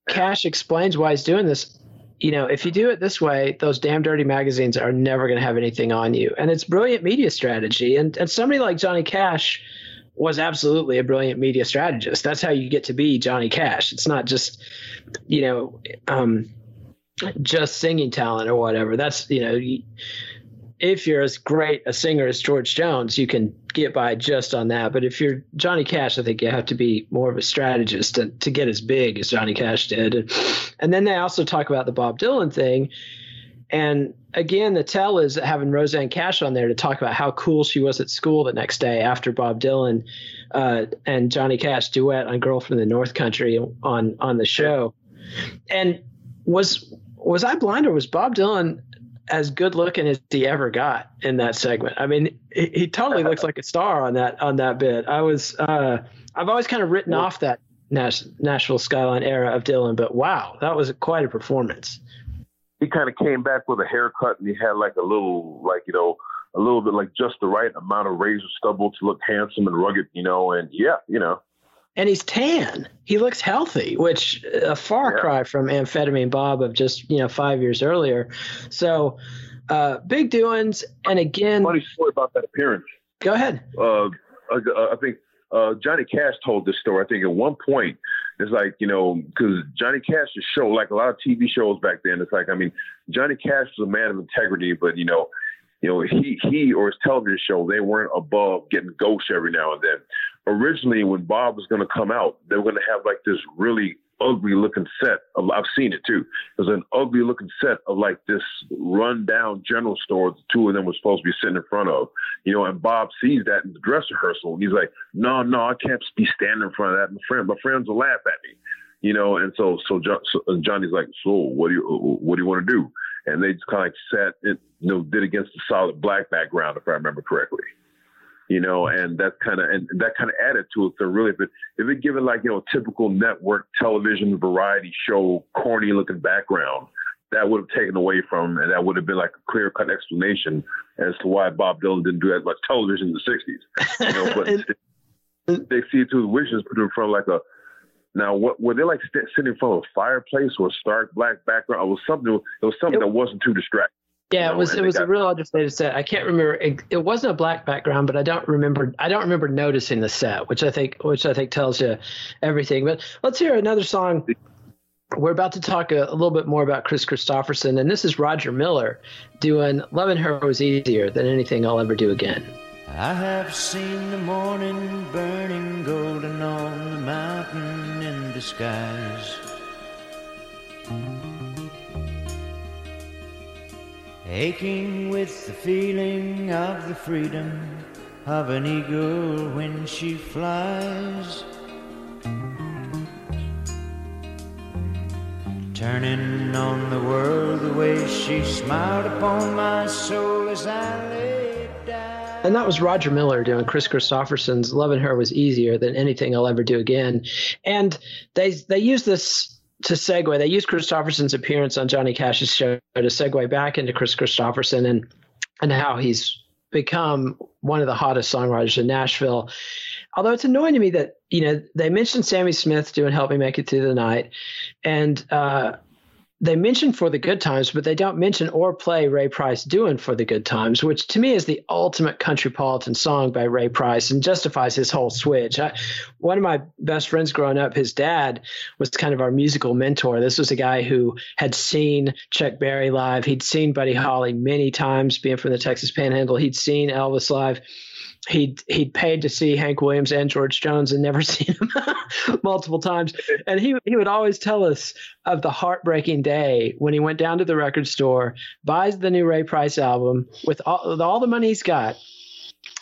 Cash explains why he's doing this. You know, if you do it this way, those damn dirty magazines are never going to have anything on you. And it's brilliant media strategy. And, and somebody like Johnny Cash was absolutely a brilliant media strategist. That's how you get to be Johnny Cash. It's not just, you know, um, just singing talent or whatever. That's, you know, if you're as great a singer as George Jones, you can get by just on that. But if you're Johnny Cash, I think you have to be more of a strategist to, to get as big as Johnny Cash did. And, and then they also talk about the Bob Dylan thing. And again, the tell is having Rosanne Cash on there to talk about how cool she was at school the next day after Bob Dylan uh, and Johnny Cash duet on "Girl from the North Country" on on the show. And was was I blind or was Bob Dylan as good looking as he ever got in that segment? I mean, he, he totally looks like a star on that on that bit. I was uh, I've always kind of written off that Nash, Nashville Skyline era of Dylan, but wow, that was quite a performance he kind of came back with a haircut and he had like a little like you know a little bit like just the right amount of razor stubble to look handsome and rugged you know and yeah you know and he's tan he looks healthy which a far yeah. cry from amphetamine bob of just you know five years earlier so uh big doings and again funny story about that appearance go ahead uh i, I think uh, Johnny Cash told this story. I think at one point, it's like, you know, because Johnny Cash's show, like a lot of TV shows back then, it's like, I mean, Johnny Cash was a man of integrity, but, you know, you know, he he or his television show, they weren't above getting ghosts every now and then. Originally, when Bob was going to come out, they were going to have like this really ugly looking set of I've seen it too. It was an ugly looking set of like this run down general store the two of them were supposed to be sitting in front of. You know, and Bob sees that in the dress rehearsal and he's like, No, no, I can't be standing in front of that. My friend my friends will laugh at me. You know, and so so, so Johnny's like, So what do you what do you want to do? And they just kind of like sat it, you know, did against the solid black background, if I remember correctly you know, and that kind of and that kind of added to it. So really, if it if it given like you know typical network television variety show corny looking background, that would have taken away from, and that would have been like a clear cut explanation as to why Bob Dylan didn't do as much television in the '60s. You know, but they see it through the wishes, put in front of like a. Now, what were they like st- sitting in front of a fireplace or a stark black background? It was something. It was something that wasn't too distracting. Yeah, it was it was a real understated set. I can't remember. It, it, wasn't a black background, but I don't remember. I don't remember noticing the set, which I think which I think tells you everything. But let's hear another song. We're about to talk a, a little bit more about Kris Kristofferson, and this is Roger Miller doing "Loving Her Was Easier Than Anything I'll Ever Do Again." I have seen the morning burning golden on the mountain in the skies. Aching with the feeling of the freedom of an eagle when she flies. Turning on the world the way she smiled upon my soul as I lay down. And that was Roger Miller doing Kris Kristofferson's "Loving Her Was Easier Than Anything I'll Ever Do Again," and they they use this to segue, they used Kristofferson's appearance on Johnny Cash's show to segue back into Kris Kristofferson and and how he's become one of the hottest songwriters in Nashville. Although it's annoying to me that you know they mentioned Sammi Smith doing "Help Me Make It Through the Night," and uh, they mention for the good times, but they don't mention or play Ray Price doing for the good times, which to me is the ultimate countrypolitan song by Ray Price and justifies his whole switch. I, one of my best friends growing up, his dad was kind of our musical mentor. This was a guy who had seen Chuck Berry live. He'd seen Buddy Holly many times, being from the Texas Panhandle. He'd seen Elvis live he'd he'd paid to see Hank Williams and George Jones and never seen him multiple times. And he he would always tell us of the heartbreaking day when he went down to the record store, buys the new Ray Price album with all, with all the money he's got.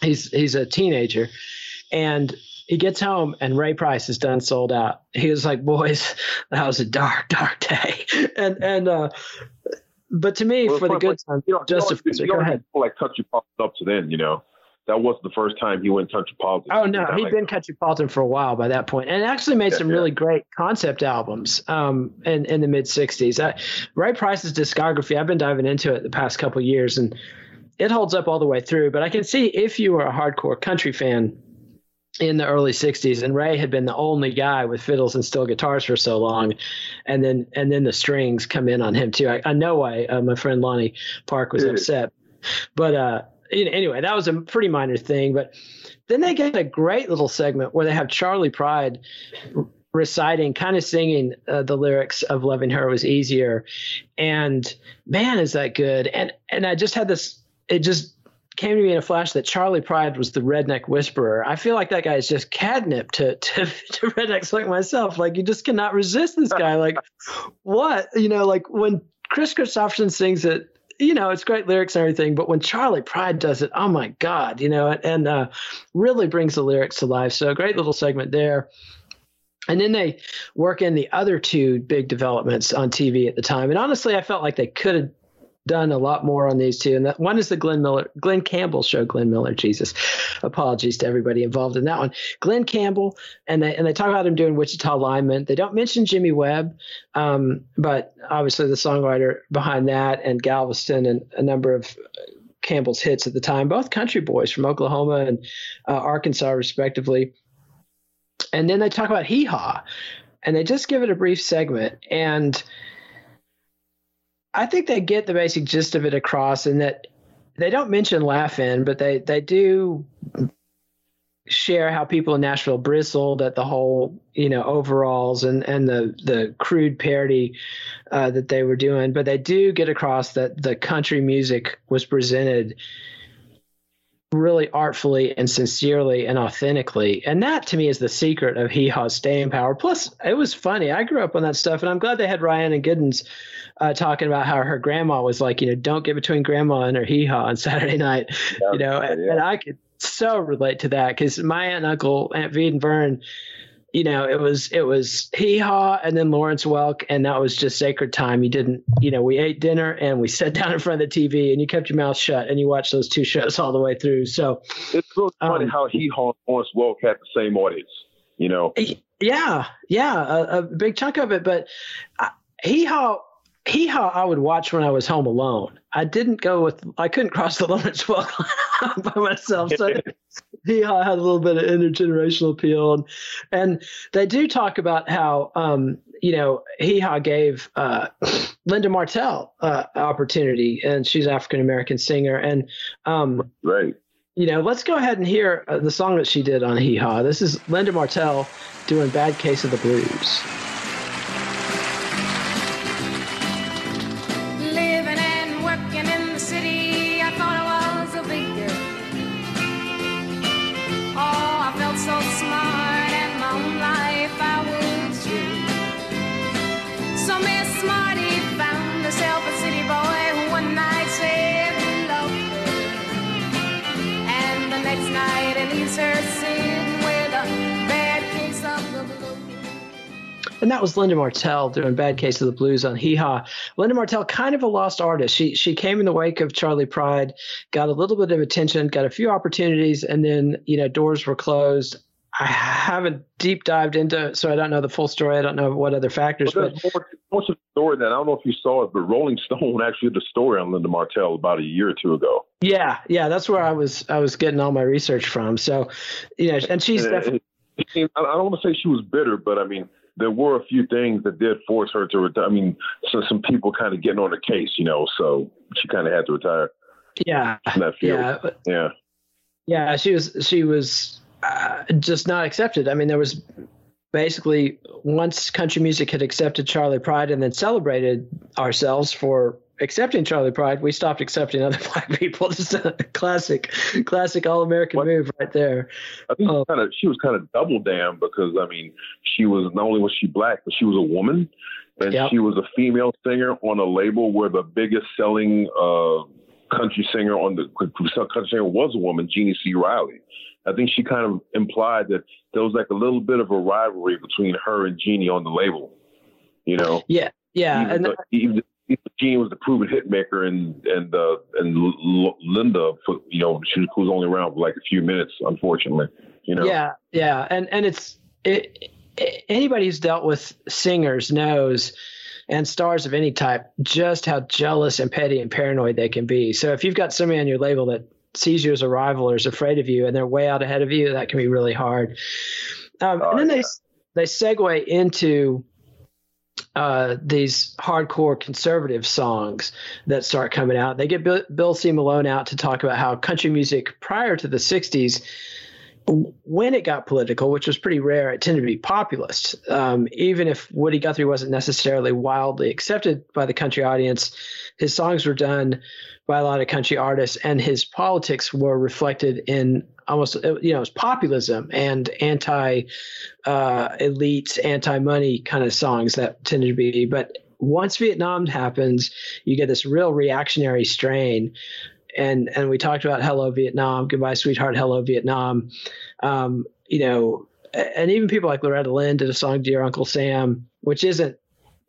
He's he's a teenager, and he gets home and Ray Price is done sold out. He was like, "Boys, that was a dark, dark day." and and uh, but to me, Well, for the good but, time, you know, just you know, you go ahead. people Like country pop up to then, you know, that wasn't the first time he went countrypolitan. Oh no, he'd like- been Countrypolitan for a while by that point, and actually made Yeah, some yeah. really great concept albums um, in in the mid '60s. I, Ray Price's discography, I've been diving into it the past couple years, and it holds up all the way through. But I can see if you were a hardcore country fan in the early '60s, and Ray had been the only guy with fiddles and steel guitars for so long, and then and then the strings come in on him too. I, I know why uh, my friend Lonnie Park was upset, but uh, anyway, that was a pretty minor thing. But then they get a great little segment where they have Charley Pride reciting, kind of singing uh, the lyrics of "Loving Her Was Easier," and man, is that good! And and I just had this. It just came to me in a flash that Charley Pride was the redneck whisperer. I feel like that guy is just catnip to, to, to rednecks like myself. Like you just cannot resist this guy. Like what? You know, like when Kris Kristofferson sings it, you know, it's great lyrics and everything, but when Charley Pride does it, oh my God, you know, and, uh, really brings the lyrics to life. So great little segment there. And then they work in the other two big developments on TV at the time. And honestly, I felt like they could have done a lot more on these two. And that one is the Glenn Miller, Glen Campbell show. Glenn Miller, Jesus, apologies to everybody involved in that one. Glen Campbell, and they and they talk about him doing Wichita lineman. They don't mention Jimmy Webb, um, but obviously the songwriter behind that and Galveston and a number of Campbell's hits at the time, both country boys from Oklahoma and uh, Arkansas, respectively. And then they talk about Hee Haw, and they just give it a brief segment. And I think they get the basic gist of it across, in that they don't mention Laugh-In, but they they do share how people in Nashville bristled at the whole, you know, overalls and and the the crude parody uh, that they were doing. But they do get across that the country music was presented really artfully and sincerely and authentically. And that to me is the secret of Hee Haw's staying power. Plus, it was funny. I grew up on that stuff, and I'm glad they had Rhiannon Giddens uh, talking about how her grandma was like, you know, don't get between grandma and her hee haw on Saturday night, you know, and, and I could so relate to that because my aunt and uncle, Aunt Vee and Vern, you know, it was it was hee haw and then Lawrence Welk, and that was just sacred time. You didn't, you know, we ate dinner and we sat down in front of the TV and you kept your mouth shut and you watched those two shows all the way through. So It's really funny Um, how he haw and Lawrence Welk had the same audience. You know, Yeah, yeah, a, a big chunk of it. But uh, hee haw, hee haw, I would watch when I was home alone. I didn't go with, I couldn't cross the Welk by myself. So hee haw had a little bit of intergenerational appeal, and, and they do talk about how, um, you know, hee haw gave uh, Linda Martell uh, opportunity, and she's African American singer, and um, right. you know, let's go ahead and hear uh, the song that she did on Hee Haw. This is Linda Martell doing Bad Case of the Blues. And that was Linda Martell doing Bad Case of the Blues on Hee Haw. Linda Martell, kind of a lost artist. She she came in the wake of Charley Pride, got a little bit of attention, got a few opportunities, and then you know doors were closed. I haven't deep dived into, it, so I don't know the full story. I don't know what other factors, But but more, more to the story than I don't know if you saw it, but Rolling Stone actually did a story on Linda Martell about a year or two ago. yeah, yeah, that's where I was I was getting all my research from. So, you know, and she's And definitely it- it- I I don't want to say she was bitter, but I mean, there were a few things that did force her to retire. I mean, so some people kind of getting on her case, you know, so she kind of had to retire yeah, from that field. yeah. Yeah. Yeah, she was she was uh, just not accepted. I mean, there was basically once country music had accepted Charley Pride and then celebrated ourselves for accepting Charley Pride, we stopped accepting other black people. Just a classic, classic all American move right there. I think kind of she was kind of double damned because I mean she was not only was she black but she was a woman and Yep. she was a female singer on a label where the biggest selling uh, country singer on the country singer was a woman, Jeannie C. Riley. I think she kind of implied that there was like a little bit of a rivalry between her and Jeannie on the label. You know? Yeah, yeah, even, and though- even, even Jeannie was the proven hit maker, and and uh, and L- Linda, for, you know, she was only around for like a few minutes, unfortunately. You know? Yeah, yeah, and and it's it, anybody who's dealt with singers knows and stars of any type just how jealous and petty and paranoid they can be. So if you've got somebody on your label that sees you as a rival or is afraid of you and they're way out ahead of you, that can be really hard. Um, and then they they segue into uh, these hardcore conservative songs that start coming out. They get Bill, Bill C. Malone out to talk about how country music prior to the 60s, when it got political, which was pretty rare, it tended to be populist. Um, even if Woody Guthrie wasn't necessarily wildly accepted by the country audience, his songs were done by a lot of country artists, and his politics were reflected in almost, you know, it was populism and anti uh, elites, anti money kind of songs that tended to be. But once Vietnam happens, you get this real reactionary strain. And and we talked about Hello Vietnam, Goodbye Sweetheart, Hello Vietnam. Um, you know, and even people like Loretta Lynn did a song Dear Uncle Sam, which isn't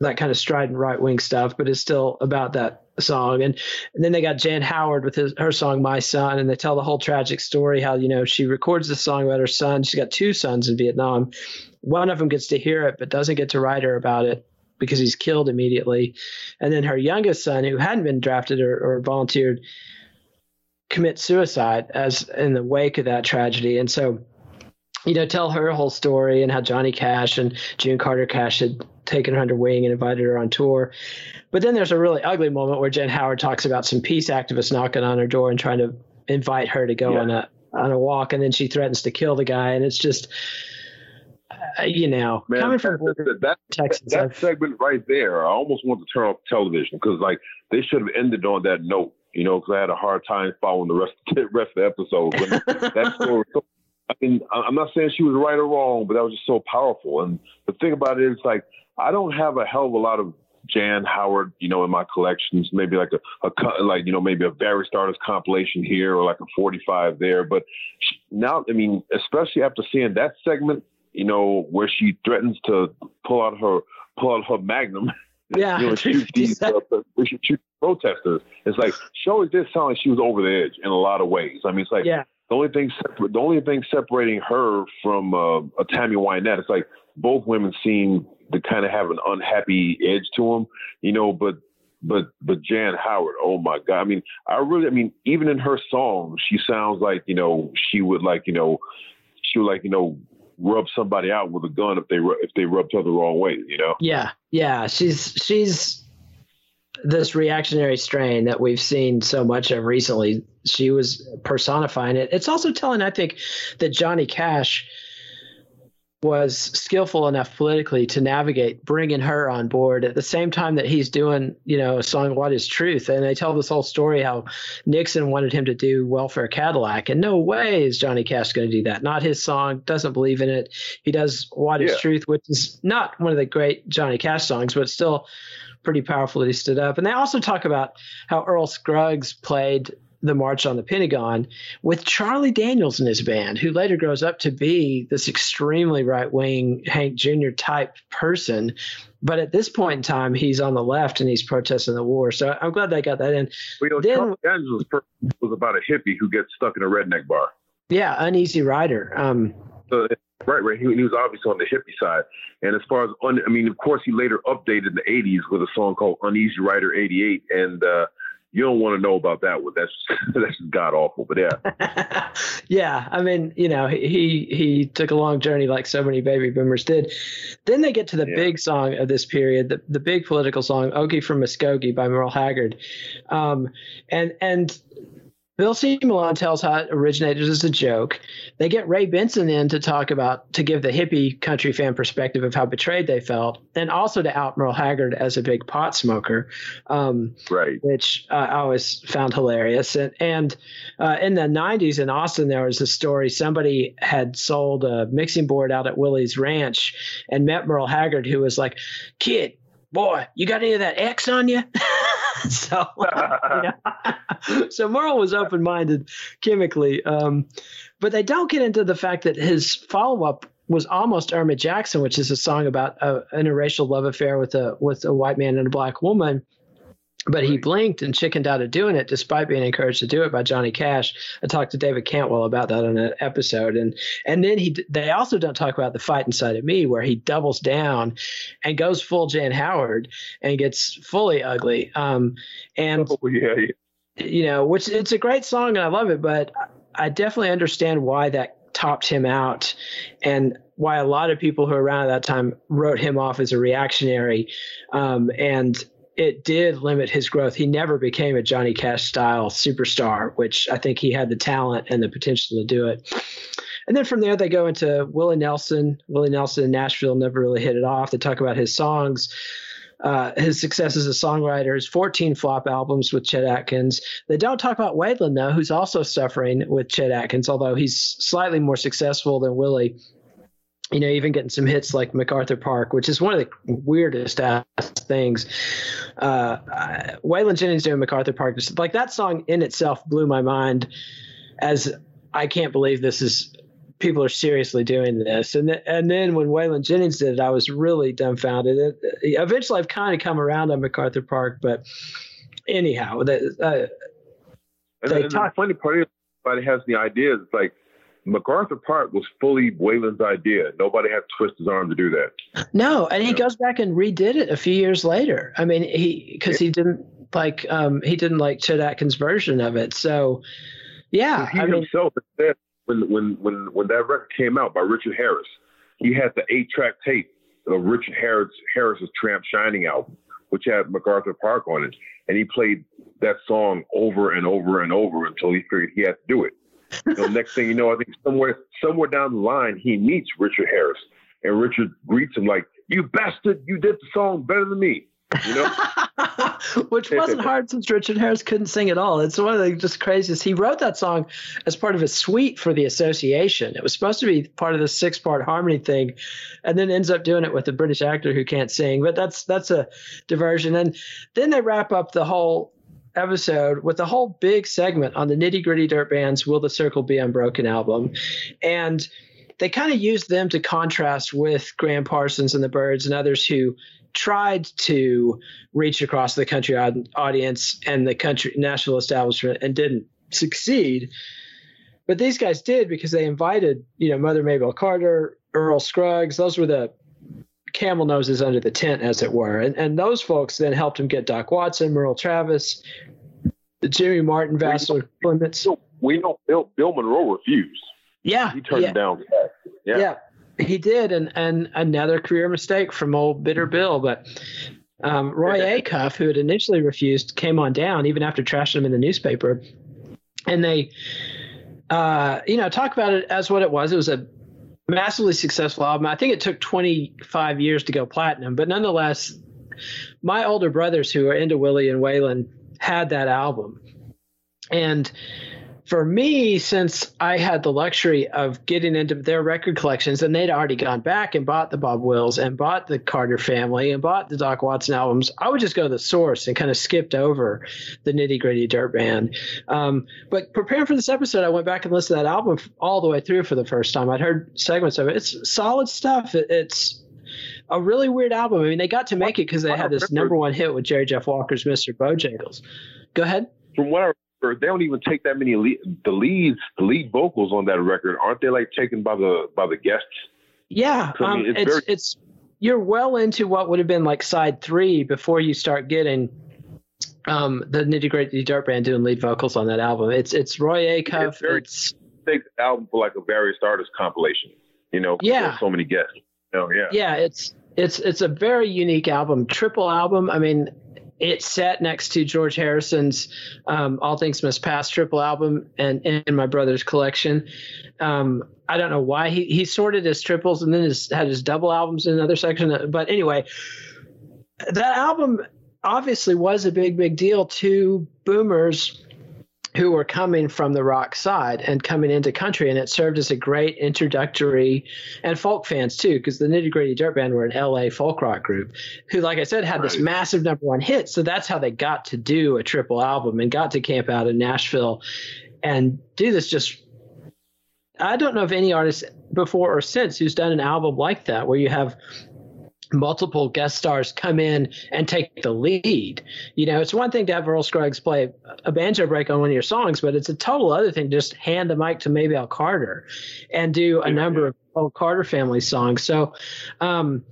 that kind of strident right wing stuff, but is still about that song. And and then they got Jan Howard with his her song My Son, and they tell the whole tragic story how you know she records the song about her son. She's got two sons in Vietnam. One of them gets to hear it, but doesn't get to write her about it because he's killed immediately. And then her youngest son, who hadn't been drafted or, or volunteered, commits suicide as in the wake of that tragedy. And so you know, tell her whole story and how Johnny Cash and June Carter Cash had taken her under wing and invited her on tour. But then there's a really ugly moment where Jan Howard talks about some peace activists knocking on her door and trying to invite her to go Yeah. on a on a walk, and then she threatens to kill the guy, and it's just, uh, you know, Man, coming from that, that, that, Texas, that I've- segment right there, I almost want to turn off television because like they should have ended on that note, you know, because I had a hard time following the rest the rest of the episode. But that story, I mean, I'm not saying she was right or wrong, but that was just so powerful. And the thing about it is, like, I don't have a hell of a lot of Jan Howard, you know, in my collections. Maybe like a, a like you know maybe a Barry Stardust compilation here or like a 45 there. But now, I mean, especially after seeing that segment, you know, where she threatens to pull out her pull out her Magnum. Yeah. you know, shoot these uh, shoot protesters. It's like she always did sound like she was over the edge in a lot of ways. I mean, it's like Yeah. the only thing separ- the only thing separating her from uh, a Tammy Wynette, it's like both women seem to kind of have an unhappy edge to them, you know. But but but Jan Howard, oh my God! I mean, I really, I mean, even in her songs, she sounds like you know she would like you know she would like you know rub somebody out with a gun if they if they rubbed her the wrong way, you know. Yeah, yeah, she's she's this reactionary strain that we've seen so much of recently. She was personifying it. It's also telling, I think, that Johnny Cash was skillful enough politically to navigate bringing her on board at the same time that he's doing, you know, a song "What Is Truth," and they tell this whole story how Nixon wanted him to do "Welfare Cadillac," and no way is Johnny Cash going to do that. Not his song. Doesn't believe in it. He does "What Is Yeah. Truth," which is not one of the great Johnny Cash songs, but still pretty powerful that he stood up. And they also talk about how Earl Scruggs played the March on the Pentagon with Charlie Daniels in his band, who later grows up to be this extremely right wing Hank Jr. type person. But at this point in time, he's on the left and he's protesting the war. So I'm glad they got that in. Well, you know, Then- Charlie Daniels was, was about a hippie who gets stuck in a redneck bar. Yeah, Uneasy Rider. Um, So, right, right. He, he was obviously on the hippie side. And as far as, un, I mean, of course, he later updated in the 80s with a song called Uneasy Rider 88. And uh, you don't want to know about that one. That's, that's just god awful. But yeah. yeah, I mean, you know, he he took a long journey like so many baby boomers did. Then they get to the big song of this period, the, the big political song, "Okie from Muskogee" by Merle Haggard, um, and and Bill C. Malone tells how it originated as a joke. They get Ray Benson in to talk about to give the hippie country fan perspective of how betrayed they felt, and also to out Merle Haggard as a big pot smoker. Um, right. Which uh, I always found hilarious. And and uh, in the '90s in Austin, there was a story. Somebody had sold a mixing board out at Willie's Ranch and met Merle Haggard, who was like, "Kid, boy, you got any of that X on you?" so, so Merle was open minded chemically. Um, but they don't get into the fact that his follow up was almost Irma Jackson, which is a song about a, an interracial love affair with a with a white man and a black woman. But he blinked and chickened out of doing it, despite being encouraged to do it by Johnny Cash. I talked to David Cantwell about that on an episode, and and then he they also don't talk about the Fightin' Side of Me, where he doubles down and goes full Jan Howard and gets fully ugly. Um, and oh, yeah, yeah, you know, which it's a great song and I love it, but I definitely understand why that topped him out, and why a lot of people who were around at that time wrote him off as a reactionary, um, and it did limit his growth. He never became a Johnny Cash style superstar, which I think he had the talent and the potential to do it. And then from there, they go into Willie Nelson. Willie Nelson in Nashville never really hit it off. They talk about his songs, uh, his success as a songwriter, his 14 flop albums with Chet Atkins. They don't talk about Waylon, though, who's also suffering with Chet Atkins, although he's slightly more successful than Willie you know, even getting some hits like MacArthur Park, which is one of the weirdest ass things. Uh, Waylon Jennings doing MacArthur Park, just like that song in itself blew my mind as I can't believe this is people are seriously doing this. And th- and then when Waylon Jennings did it, I was really dumbfounded. It, eventually, I've kind of come around on MacArthur Park, but anyhow, the, uh, and, and the funny part is, everybody has the ideas. It's like MacArthur Park was fully Waylon's idea. Nobody had to twist his arm to do that. No, and he yeah. goes back and redid it a few years later. I mean, he because he didn't like um he didn't like Chet Atkins' version of it. So yeah, he I himself mean, said when when when when that record came out by Richard Harris, he had the eight track tape of Richard Harris Harris's Tramp Shining album, which had MacArthur Park on it, and he played that song over and over and over until he figured he had to do it. So next thing you know, I think somewhere somewhere down the line he meets Richard Harris, and Richard greets him like, "You bastard! You did the song better than me." You know, which wasn't hard since Richard Harris couldn't sing at all. It's one of the just craziest. He wrote that song as part of a suite for the association. It was supposed to be part of the six part harmony thing, and then ends up doing it with a British actor who can't sing. But that's that's a diversion. And then they wrap up the whole episode with a whole big segment on the nitty gritty dirt bands will the circle be unbroken album and they kind of used them to contrast with Gram Parsons and the Byrds and others who tried to reach across the country audience and the country national establishment and didn't succeed. But these guys did because they invited, you know, Mother Maybelle Carter, Earl Scruggs. Those were the camel noses under the tent, as it were. And, and those folks then helped him get Doc Watson, Merle Travis, Jimmy Martin, Vassar Clements. We know Bill, Bill Monroe refused. Yeah. He turned yeah. down. Yeah. yeah. He did, and and another career mistake from old bitter Bill. But um, Roy Acuff, who had initially refused, came on down even after trashing him in the newspaper, and they, uh, you know, talk about it as what it was. It was a massively successful album. I think it took 25 years to go platinum, but nonetheless, my older brothers who are into Willie and Waylon had that album. And for me, since I had the luxury of getting into their record collections, and they'd already gone back and bought the Bob Wills and bought the Carter family and bought the Doc Watson albums, I would just go to the source and kind of skipped over the nitty gritty dirt band. Um, but preparing for this episode, I went back and listened to that album all the way through for the first time. I'd heard segments of it. It's solid stuff. It, it's a really weird album. I mean, they got to make it because they had this number one hit with Jerry Jeff Walker's Mr. Bojangles. Go ahead. From what I they don't even take that many lead, the leads, the lead vocals on that record. Aren't they like taken by the by the guests? Yeah, I um, it's it's, very- it's you're well into what would have been like side three before you start getting um, the nitty gritty dirt band doing lead vocals on that album. It's it's Roy Acuff. It's very It's big album for like a various artist compilation. You know, Yeah. so many guests. Oh yeah. yeah, it's it's it's a very unique album, triple album. I mean, it's sat next to George Harrison's um, All Things Must Pass triple album and in my brother's collection. Um, I don't know why he he sorted his triples and then his, had his double albums in another section. But anyway, that album obviously was a big big deal to boomers who were coming from the rock side and coming into country, and it served as a great introductory and folk fans too, because the Nitty Gritty Dirt Band were an LA folk rock group who, like I said, had this massive number one hit. So that's how they got to do a triple album and got to camp out in Nashville and do this just I don't know of any artist before or since who's done an album like that where you have multiple guest stars come in and take the lead. You know, it's one thing to have Earl Scruggs play a banjo break on one of your songs, but it's a total other thing to just hand the mic to Maybelle Carter and do a number of old Carter family songs. So, um,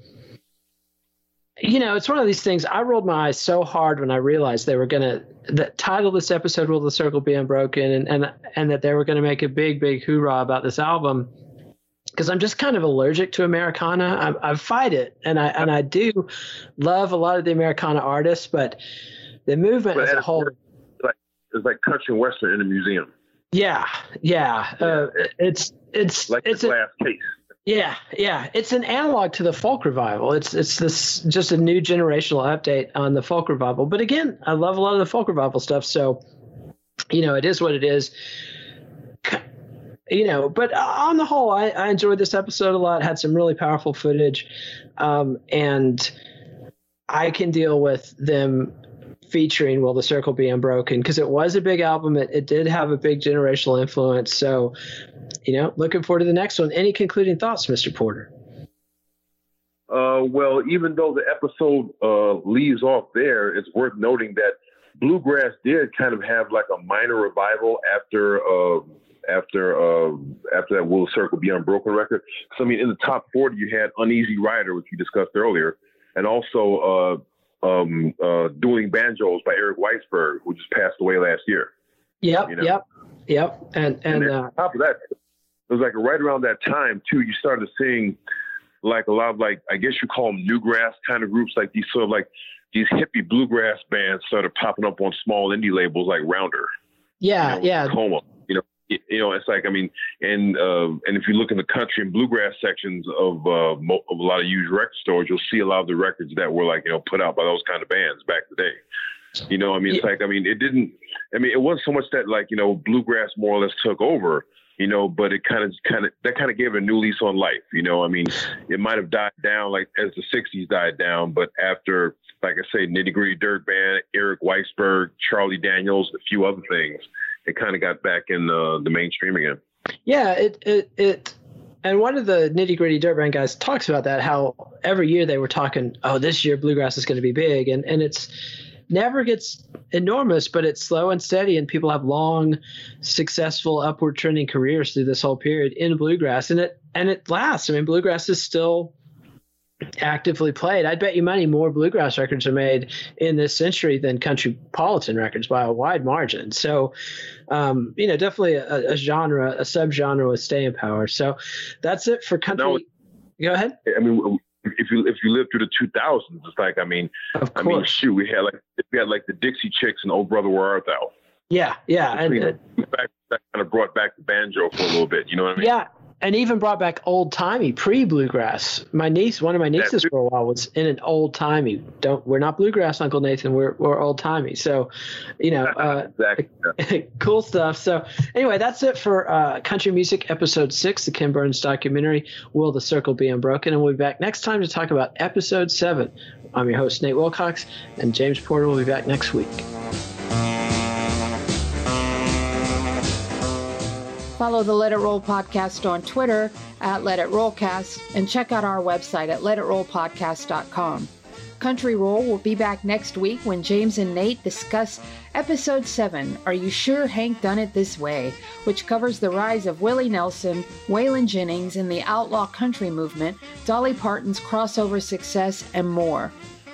you know, it's one of these things. I rolled my eyes so hard when I realized they were going to the title of this episode "Will the Circle Be Unbroken" and and and that they were going to make a big big hoorah about this album because I'm just kind of allergic to Americana. I, I fight it, and I and I do love a lot of the Americana artists, but the movement But as a whole. like it's like country and western in a museum, Yeah, yeah. Uh, it's it's like it's a, glass case. yeah, yeah. It's an analog to the folk revival. It's it's this just a new generational update on the folk revival. But again, I love a lot of the folk revival stuff. So, you know, it is what it is. You know, but on the whole, I, I enjoyed this episode a lot. Had some really powerful footage, um, and I can deal with them featuring "Will the Circle Be Unbroken" because it was a big album. It, it did have a big generational influence. So, you know, looking forward to the next one. Any concluding thoughts, Mr. Porter? Uh, well, even though the episode uh, leaves off there, it's worth noting that bluegrass did kind of have like a minor revival after uh, after uh, after that Will Circle Be Unbroken record. So I mean, in the top forty, you had Uneasy Rider, which we discussed earlier, and also uh, um, uh, Dueling Banjos by Eric Weissberg, who just passed away last year. Yep, You know. yep, yep. And and then uh, on top of that, it was like right around that time too. You started seeing like a lot of like I guess you call them newgrass kind of groups, like these sort of like these hippie bluegrass bands started popping up on small indie labels like Rounder, yeah, yeah, You know, y- you know, it's like I mean, and uh, and if you look in the country and bluegrass sections of uh, mo- of a lot of used record stores, you'll see a lot of the records that were like you know put out by those kind of bands back in the day. You know, I mean, it's like I mean, it didn't. I mean, it wasn't so much that like you know bluegrass more or less took over. You know, but it kind of kind of that kind of gave it a new lease on life. You know, I mean, it might have died down like as the '60s died down, but after, like I say, Nitty Gritty Dirt Band, Eric Weissberg, Charlie Daniels, a few other things, it kind of got back in the mainstream again. yeah. It it it. And one of the nitty gritty dirt band guys talks about that how every year they were talking, oh, this year bluegrass is going to be big, and and it's never gets enormous, but it's slow and steady, and people have long, successful, upward trending careers through this whole period in bluegrass, and it and it lasts. I mean, bluegrass is still actively played. I'd bet you money more bluegrass records are made in this century than country politan records by a wide margin. So, um, you know, definitely a, a genre, a subgenre with staying power. So that's it for country. Go ahead. I mean, if you if you lived through the 2000s, it's like I mean, I mean, shoot, we had like we had like the Dixie Chicks and Oh Brother Where Art Thou. Yeah, yeah, and uh, that kind of brought back the banjo for a little bit. You know what I mean? yeah, and even brought back old timey pre bluegrass. My niece, one of my nieces for a while was in an old timey. Don't we're not bluegrass, Uncle Nathan. We're we're old timey. So, you know, uh, exactly. cool stuff. So anyway, that's it for uh, Country Music Episode Six, the Ken Burns documentary. Will the Circle Be Unbroken? And we'll be back next time to talk about Episode Seven. I'm your host Nate Wilcox, and James Porter will be back next week. Follow the Let It Roll podcast on Twitter at Let It Rollcast and check out our website at letitrollpodcast.com. Country Roll will be back next week when James and Nate discuss episode 7, Are You Sure Hank Done It This Way? which covers the rise of Willie Nelson, Waylon Jennings, and the outlaw country movement, Dolly Parton's crossover success, and more.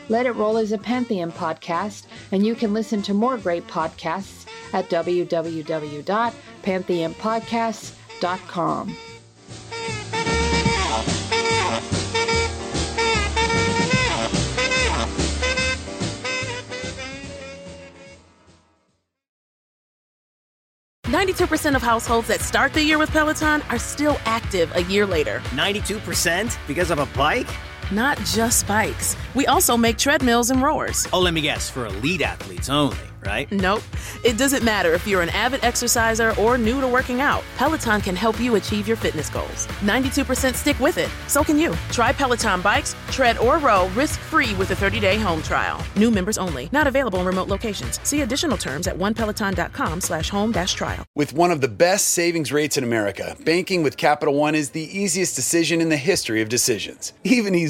Let It Roll is a Pantheon podcast, and you can listen to more great podcasts at www.pantheonpodcasts.com. Ninety-two percent of households that start the year with Peloton are still active a year later. 92% because of a bike? Not just bikes. We also make treadmills and rowers. Oh, let me guess, for elite athletes only, right? Nope. It doesn't matter if you're an avid exerciser or new to working out. Peloton can help you achieve your fitness goals. 92% stick with it. So can you. Try Peloton bikes, tread or row risk-free with a 30-day home trial. New members only. Not available in remote locations. See additional terms at onepeloton.com slash home dash trial. With one of the best savings rates in America, banking with Capital One is the easiest decision in the history of decisions. Even easier